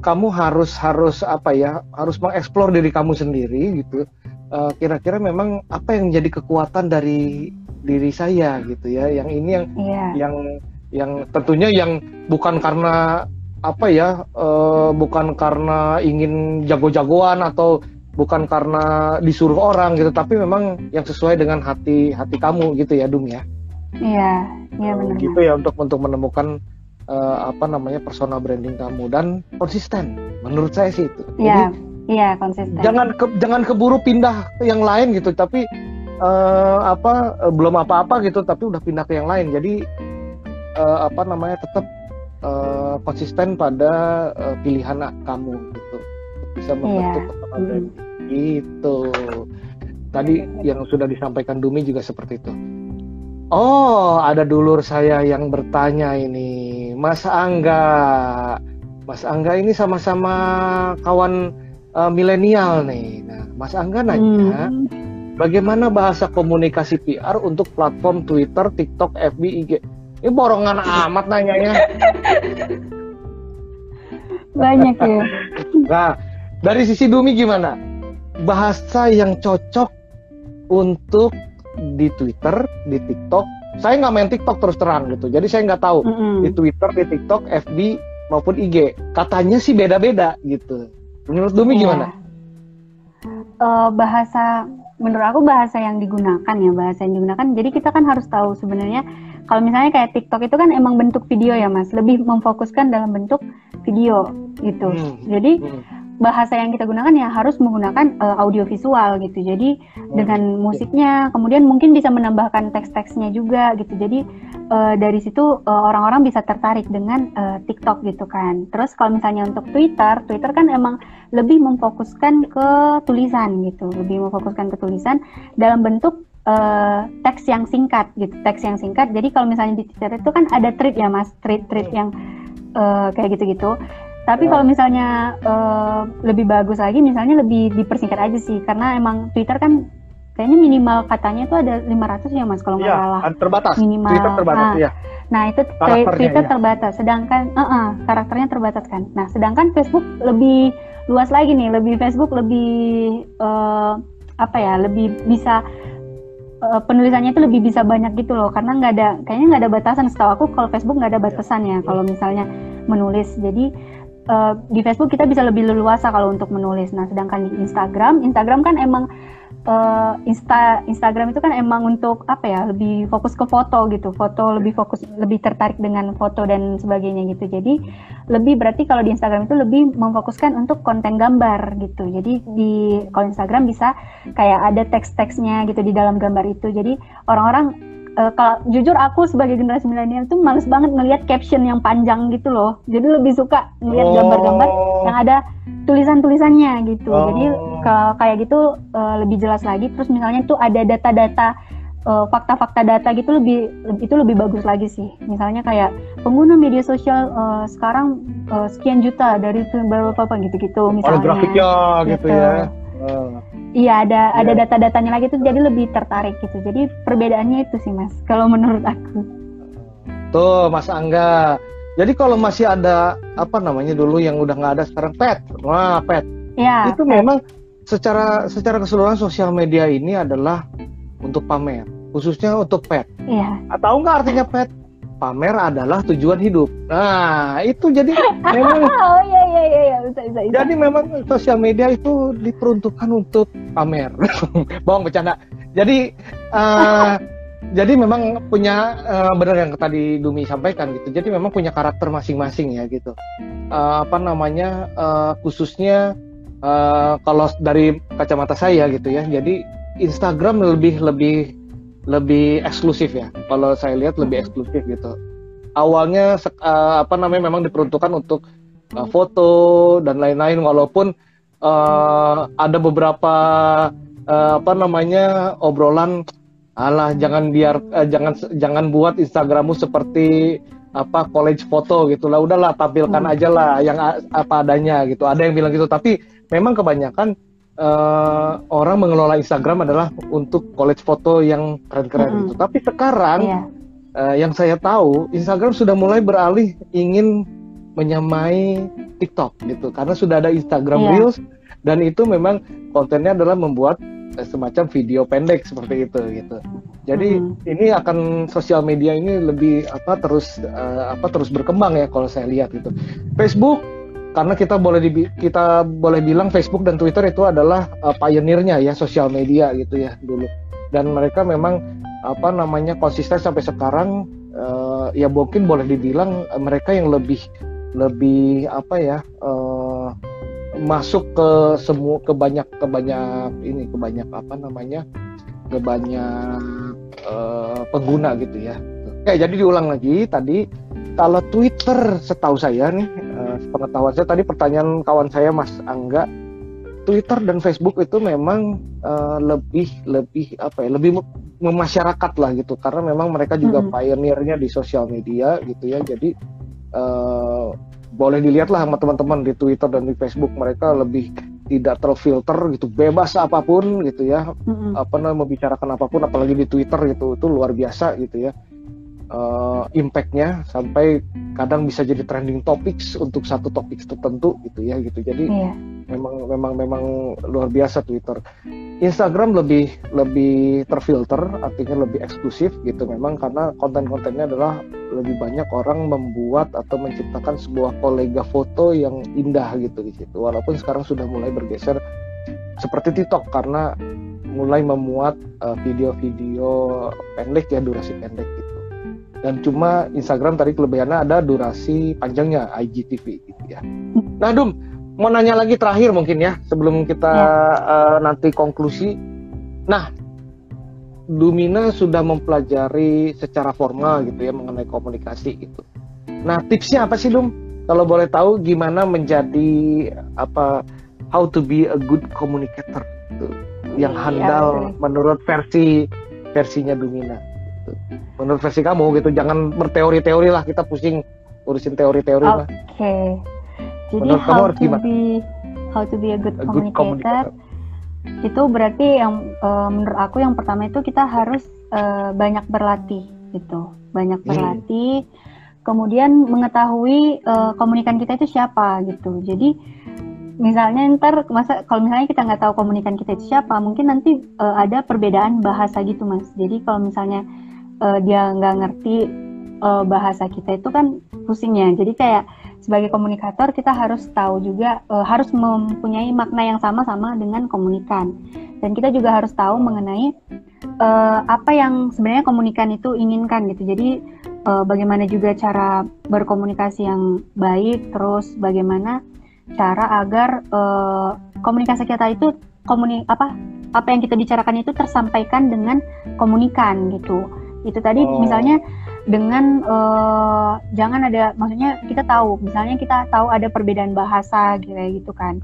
kamu harus harus apa ya harus mengeksplor diri kamu sendiri gitu. Uh, kira-kira memang apa yang menjadi kekuatan dari diri saya gitu ya. Yang ini yang yeah. yang yang tentunya yang bukan karena apa ya uh, bukan karena ingin jago-jagoan atau bukan karena disuruh orang gitu tapi memang yang sesuai dengan hati hati kamu gitu ya Dung ya. Iya iya benar gitu ya untuk untuk menemukan uh, apa namanya personal branding kamu dan konsisten. Menurut saya sih itu. Iya iya konsisten. jangan ke, jangan keburu pindah ke yang lain gitu tapi uh, apa uh, belum apa-apa gitu tapi udah pindah ke yang lain. Jadi uh, apa namanya tetap uh, konsisten pada uh, pilihan kamu gitu bisa membentuk yeah. personal branding hmm. itu tadi yang sudah disampaikan Dumi juga seperti itu. Oh ada dulur saya yang bertanya ini. Mas Angga. Mas Angga ini sama-sama kawan uh, milenial nih. Nah Mas Angga nanya hmm. bagaimana bahasa komunikasi PR untuk platform Twitter TikTok FB IG ini borongan amat nanyanya. Banyak ya. Nah dari sisi Dumi gimana? Bahasa yang cocok untuk di Twitter, di TikTok. Saya nggak main TikTok terus terang gitu. Jadi saya nggak tahu mm -hmm. di Twitter, di TikTok, FB maupun IG. Katanya sih beda-beda gitu. Menurut Dumi yeah. gimana? Uh, bahasa menurut aku bahasa yang digunakan ya bahasa yang digunakan jadi kita kan harus tahu sebenarnya kalau misalnya kayak TikTok itu kan emang bentuk video ya mas lebih memfokuskan dalam bentuk video gitu hmm. jadi hmm bahasa yang kita gunakan ya harus menggunakan uh, audio visual gitu. Jadi oh, dengan musiknya, kemudian mungkin bisa menambahkan teks-teksnya juga gitu. Jadi uh, dari situ uh, orang-orang bisa tertarik dengan uh, TikTok gitu kan. Terus kalau misalnya untuk Twitter, Twitter kan emang lebih memfokuskan ke tulisan gitu, lebih memfokuskan ke tulisan dalam bentuk uh, teks yang singkat gitu, teks yang singkat. Jadi kalau misalnya di Twitter itu kan ada tweet ya mas, tweet-tweet yang uh, kayak gitu-gitu. Tapi kalau misalnya uh, lebih bagus lagi, misalnya lebih dipersingkat aja sih, karena emang Twitter kan kayaknya minimal katanya itu ada 500 ya mas kalau nggak ya, salah. terbatas. Minimal. Twitter terbatas nah, ya. Nah itu Twitter ya. terbatas, sedangkan uh -uh, karakternya terbatas kan. Nah sedangkan Facebook lebih luas lagi nih, lebih Facebook lebih uh, apa ya, lebih bisa uh, penulisannya itu lebih bisa banyak gitu loh, karena nggak ada, kayaknya nggak ada batasan. Setahu aku kalau Facebook nggak ada batasan ya, kalau misalnya menulis. Jadi uh, di Facebook kita bisa lebih leluasa kalau untuk menulis. Nah, sedangkan di Instagram, Instagram kan emang uh, Insta Instagram itu kan emang untuk apa ya lebih fokus ke foto gitu. Foto lebih fokus lebih tertarik dengan foto dan sebagainya gitu. Jadi lebih berarti kalau di Instagram itu lebih memfokuskan untuk konten gambar gitu. Jadi di kalau Instagram bisa kayak ada teks-teksnya gitu di dalam gambar itu. Jadi orang-orang uh, kalau jujur aku sebagai generasi milenial tuh males banget ngelihat caption yang panjang gitu loh. Jadi lebih suka ngelihat oh. gambar-gambar yang ada tulisan-tulisannya gitu. Oh. Jadi kalau kayak gitu uh, lebih jelas lagi. Terus misalnya tuh ada data-data uh, fakta-fakta data gitu lebih itu lebih bagus lagi sih. Misalnya kayak pengguna media sosial uh, sekarang uh, sekian juta dari berapa apa gitu-gitu misalnya. Oh, grafiknya gitu, gitu ya. Uh. Iya ada yeah. ada data-datanya lagi tuh jadi lebih tertarik gitu. Jadi perbedaannya itu sih mas, kalau menurut aku. Tuh Mas Angga. Jadi kalau masih ada apa namanya dulu yang udah nggak ada sekarang pet, wah pet. Iya. Itu pet. memang secara secara keseluruhan sosial media ini adalah untuk pamer, khususnya untuk pet. Iya. Atau enggak artinya pet? pamer adalah tujuan hidup. Nah, itu jadi memang Oh iya iya iya, iya. Bisa, bisa, bisa. Jadi memang sosial media itu diperuntukkan untuk pamer. Bohong bercanda. Jadi uh, jadi memang punya uh, benar yang tadi Dumi sampaikan gitu. Jadi memang punya karakter masing-masing ya gitu. Uh, apa namanya uh, khususnya uh, kalau dari kacamata saya gitu ya. Jadi Instagram lebih lebih lebih eksklusif ya. Kalau saya lihat lebih eksklusif gitu. Awalnya uh, apa namanya memang diperuntukkan untuk uh, foto dan lain-lain walaupun uh, ada beberapa uh, apa namanya obrolan alah jangan biar uh, jangan jangan buat Instagrammu seperti apa college foto gitu lah udahlah tampilkan hmm. aja lah yang apa adanya gitu ada yang bilang gitu tapi memang kebanyakan uh, orang mengelola Instagram adalah untuk college foto yang keren-keren mm -hmm. gitu. Tapi sekarang yeah. Iya. uh, yang saya tahu Instagram sudah mulai beralih ingin menyamai TikTok gitu karena sudah ada Instagram yeah. Reels dan itu memang kontennya adalah membuat uh, semacam video pendek seperti itu gitu. Jadi mm -hmm. ini akan sosial media ini lebih apa terus uh, apa terus berkembang ya kalau saya lihat gitu. Facebook karena kita boleh di, kita boleh bilang Facebook dan Twitter itu adalah uh, pioneernya ya sosial media gitu ya dulu dan mereka memang apa namanya konsisten sampai sekarang uh, ya mungkin boleh dibilang mereka yang lebih lebih apa ya uh, masuk ke semua ke banyak ke banyak ini ke banyak apa namanya ke banyak uh, pengguna gitu ya. Oke, jadi diulang lagi tadi kalau Twitter setahu saya nih uh, pengetahuan saya tadi pertanyaan kawan saya Mas Angga Twitter dan Facebook itu memang uh, lebih lebih apa ya lebih memasyarakat lah gitu karena memang mereka juga mm-hmm. pionirnya di sosial media gitu ya jadi uh, boleh dilihat lah sama teman-teman di Twitter dan di Facebook mereka lebih tidak terfilter gitu bebas apa pun gitu ya mm-hmm. apa namanya membicarakan apa pun apalagi di Twitter gitu itu luar biasa gitu ya uh, impactnya sampai kadang bisa jadi trending topics untuk satu topik tertentu gitu ya gitu. Jadi yeah. memang memang memang luar biasa Twitter. Instagram lebih lebih terfilter artinya lebih eksklusif gitu memang karena konten-kontennya adalah lebih banyak orang membuat atau menciptakan sebuah kolega foto yang indah gitu di situ. Walaupun sekarang sudah mulai bergeser seperti TikTok karena mulai memuat eh, video-video uh, pendek ya durasi pendek gitu dan cuma Instagram tadi kelebihannya ada durasi panjangnya IGTV gitu ya. Nah Dum, mau nanya lagi terakhir mungkin ya sebelum kita ya. uh, nanti konklusi. Nah, Dumina sudah mempelajari secara formal gitu ya mengenai komunikasi gitu. Nah, tipsnya apa sih Dum? Kalau boleh tahu gimana menjadi apa how to be a good communicator gitu. yang iya, handal ya, menurut versi versinya Dumina. Menurut versi kamu gitu, jangan berteori-teori lah kita pusing urusin teori-teori okay. lah. Oke. Jadi Menurut how to gimana? be how to be a good, a communicator, good communicator itu berarti yang uh, menurut aku yang pertama itu kita harus uh, banyak berlatih gitu, banyak hmm. berlatih. Hmm. Kemudian mengetahui uh, komunikan kita itu siapa gitu. Jadi misalnya ntar masa kalau misalnya kita nggak tahu komunikan kita itu siapa, mungkin nanti uh, ada perbedaan bahasa gitu mas. Jadi kalau misalnya uh, dia nggak ngerti uh, bahasa kita itu kan pusingnya. Jadi kayak sebagai komunikator kita harus tahu juga uh, harus mempunyai makna yang sama sama dengan komunikan. Dan kita juga harus tahu mengenai uh, apa yang sebenarnya komunikan itu inginkan gitu. Jadi uh, bagaimana juga cara berkomunikasi yang baik, terus bagaimana cara agar uh, komunikasi kita itu komuni apa apa yang kita bicarakan itu tersampaikan dengan komunikan gitu. Itu tadi oh. misalnya dengan uh, jangan ada maksudnya kita tahu misalnya kita tahu ada perbedaan bahasa gitu gitu kan.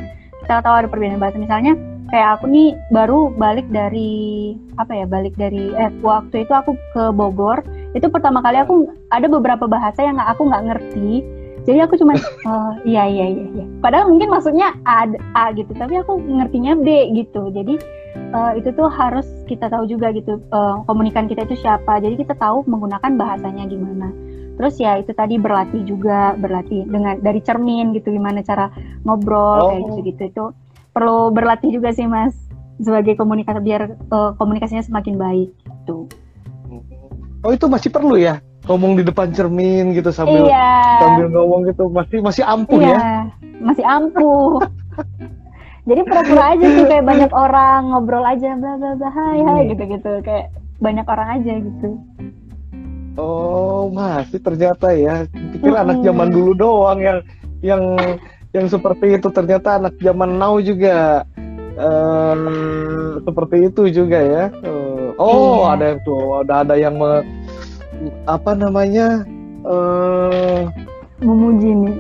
Kita tahu ada perbedaan bahasa misalnya kayak aku nih baru balik dari apa ya balik dari eh waktu itu aku ke Bogor itu pertama kali aku ada beberapa bahasa yang aku nggak ngerti. Jadi aku cuma oh, iya iya iya iya. Padahal mungkin maksudnya A, A gitu tapi aku ngertinya B gitu. Jadi uh, itu tuh harus kita tahu juga gitu uh, komunikan kita itu siapa. Jadi kita tahu menggunakan bahasanya gimana. Terus ya itu tadi berlatih juga berlatih dengan dari cermin gitu gimana cara ngobrol oh. kayak gitu gitu itu perlu berlatih juga sih mas sebagai komunikator biar uh, komunikasinya semakin baik gitu. Oh itu masih perlu ya? Ngomong di depan cermin gitu sambil iya. sambil ngomong gitu masih masih ampuh iya, ya? Masih ampuh jadi pura-pura aja sih kayak banyak orang ngobrol aja bla bla bla hai hai hmm. gitu gitu kayak banyak orang aja gitu oh masih ternyata ya pikir hmm. anak zaman dulu doang yang yang yang seperti itu ternyata anak zaman now juga um, seperti itu juga ya oh iya. ada yang tuh ada ada yang me, apa namanya uh, memuji nih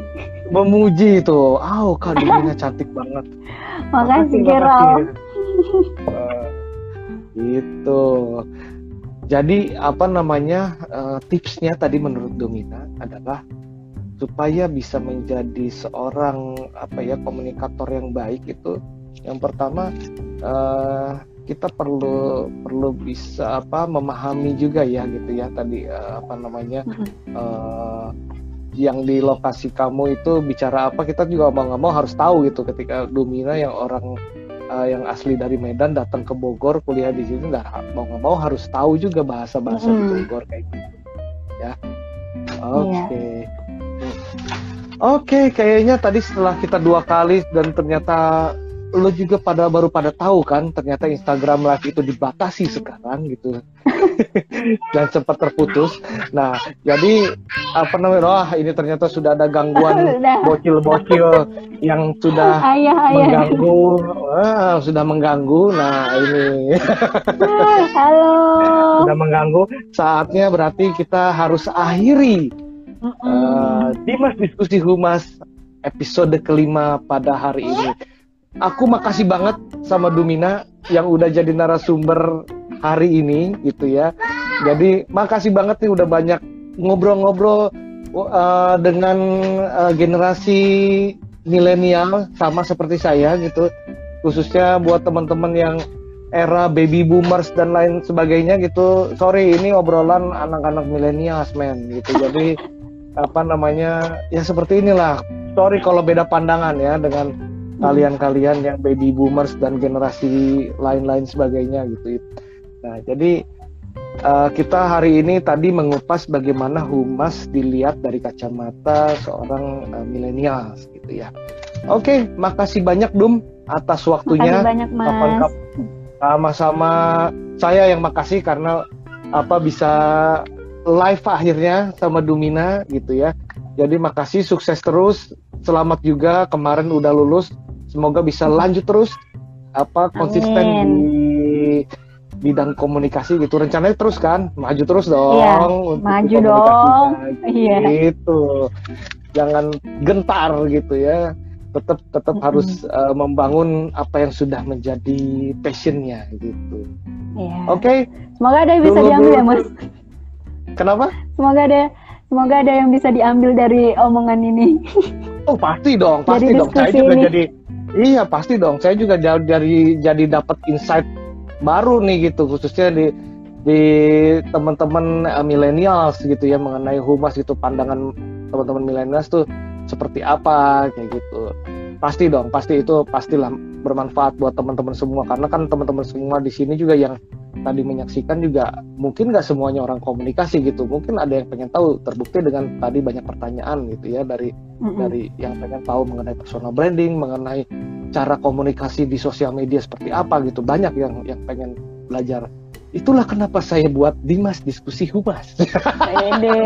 memuji itu. Oh, Kak Dumina cantik banget. Makasih, Gerald. Uh, itu. Jadi apa namanya uh, tipsnya tadi menurut Domina adalah supaya bisa menjadi seorang apa ya komunikator yang baik itu yang pertama uh, kita perlu perlu bisa apa memahami juga ya gitu ya tadi uh, apa namanya uh, yang di lokasi kamu itu bicara apa kita juga mau nggak mau harus tahu gitu ketika Domina yang orang uh, yang asli dari Medan datang ke Bogor kuliah di sini nggak mau nggak mau harus tahu juga bahasa bahasa mm. di Bogor kayak gitu ya oke okay. yeah. oke okay, kayaknya tadi setelah kita dua kali dan ternyata lo juga pada baru pada tahu kan ternyata Instagram Live itu dibatasi sekarang gitu dan sempat terputus. Nah jadi apa namanya? Wah ini ternyata sudah ada gangguan bocil-bocil yang sudah ayah, ayah. mengganggu, wah, sudah mengganggu. Nah ini halo sudah mengganggu. Saatnya berarti kita harus akhiri uh, Dimas diskusi humas episode kelima pada hari ini aku makasih banget sama Dumina yang udah jadi narasumber hari ini gitu ya. Jadi makasih banget nih udah banyak ngobrol-ngobrol uh, dengan uh, generasi milenial sama seperti saya gitu. Khususnya buat teman-teman yang era baby boomers dan lain sebagainya gitu. Sorry ini obrolan anak-anak milenial men gitu. Jadi apa namanya ya seperti inilah. Sorry kalau beda pandangan ya dengan kalian-kalian yang baby boomers dan generasi lain-lain sebagainya gitu. Nah, jadi uh, kita hari ini tadi mengupas bagaimana humas dilihat dari kacamata seorang uh, milenial gitu ya. Oke, okay, makasih banyak Dum atas waktunya. Makasih banyak Mas. Sama-sama saya yang makasih karena apa bisa live akhirnya sama Dumina gitu ya. Jadi makasih sukses terus selamat juga kemarin udah lulus. Semoga bisa lanjut terus apa konsisten Amin. di bidang komunikasi gitu. Rencananya terus kan, maju terus dong. Iya, untuk maju di dong. Iya. Gitu. Jangan gentar gitu ya. Tetap tetap Mm-mm. harus uh, membangun apa yang sudah menjadi passionnya gitu. Iya. Oke, Semoga ada yang bisa Dulu- diambil dulu- ya, Mas. kenapa? Semoga ada semoga ada yang bisa diambil dari omongan ini. Oh pasti dong, pasti Dari dong. Saya juga ini. jadi, iya pasti dong. Saya juga dari jadi dapat insight baru nih gitu, khususnya di di teman-teman uh, millennials gitu ya mengenai humas gitu pandangan teman-teman millennials tuh seperti apa kayak gitu. Pasti dong, pasti itu pastilah bermanfaat buat teman-teman semua karena kan teman-teman semua di sini juga yang tadi menyaksikan juga mungkin nggak semuanya orang komunikasi gitu mungkin ada yang pengen tahu terbukti dengan tadi banyak pertanyaan gitu ya dari Mm-mm. dari yang pengen tahu mengenai personal branding, mengenai cara komunikasi di sosial media seperti apa gitu. Banyak yang yang pengen belajar. Itulah kenapa saya buat Dimas diskusi humas. Pede.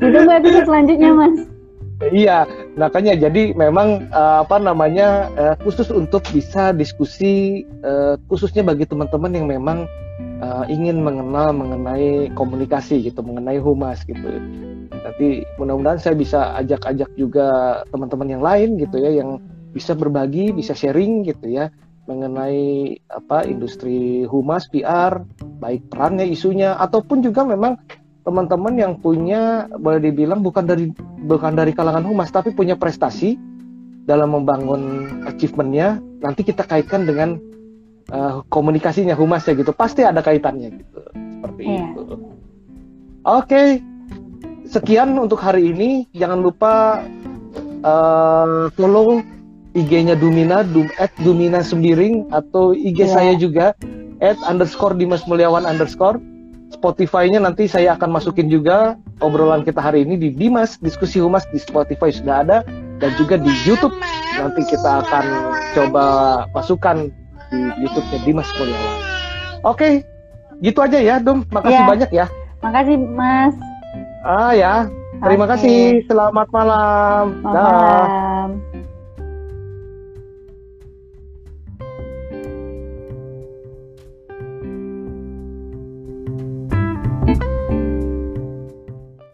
Ditunggu episode selanjutnya, Mas. iya, makanya jadi memang eh, apa namanya eh, khusus untuk bisa diskusi eh, khususnya bagi teman-teman yang memang ingin mengenal mengenai komunikasi gitu, mengenai humas gitu. Nanti mudah-mudahan saya bisa ajak-ajak juga teman-teman yang lain gitu ya yang bisa berbagi, bisa sharing gitu ya mengenai apa industri humas PR, baik perannya, isunya ataupun juga memang teman-teman yang punya boleh dibilang bukan dari bukan dari kalangan humas tapi punya prestasi dalam membangun achievementnya nanti kita kaitkan dengan eh, komunikasinya humasnya gitu. Pasti ada kaitannya gitu seperti Iya. itu. Oke sekian untuk hari ini. Jangan lupa eh, follow IG-nya Dumina Dum at Dumina Sembiring atau IG Iya. saya juga at underscore Dimas Mulyawan underscore Spotify-nya nanti saya akan masukin juga obrolan kita hari ini di Dimas Diskusi Humas di Spotify sudah ada dan juga di YouTube nanti kita akan coba masukkan di YouTube-nya Dimas Mulyawan. Oke, gitu aja ya, Dum. Makasih Iya. banyak ya. Makasih, Mas. Ah ya, terima Oke. kasih. Selamat malam. Selamat malam.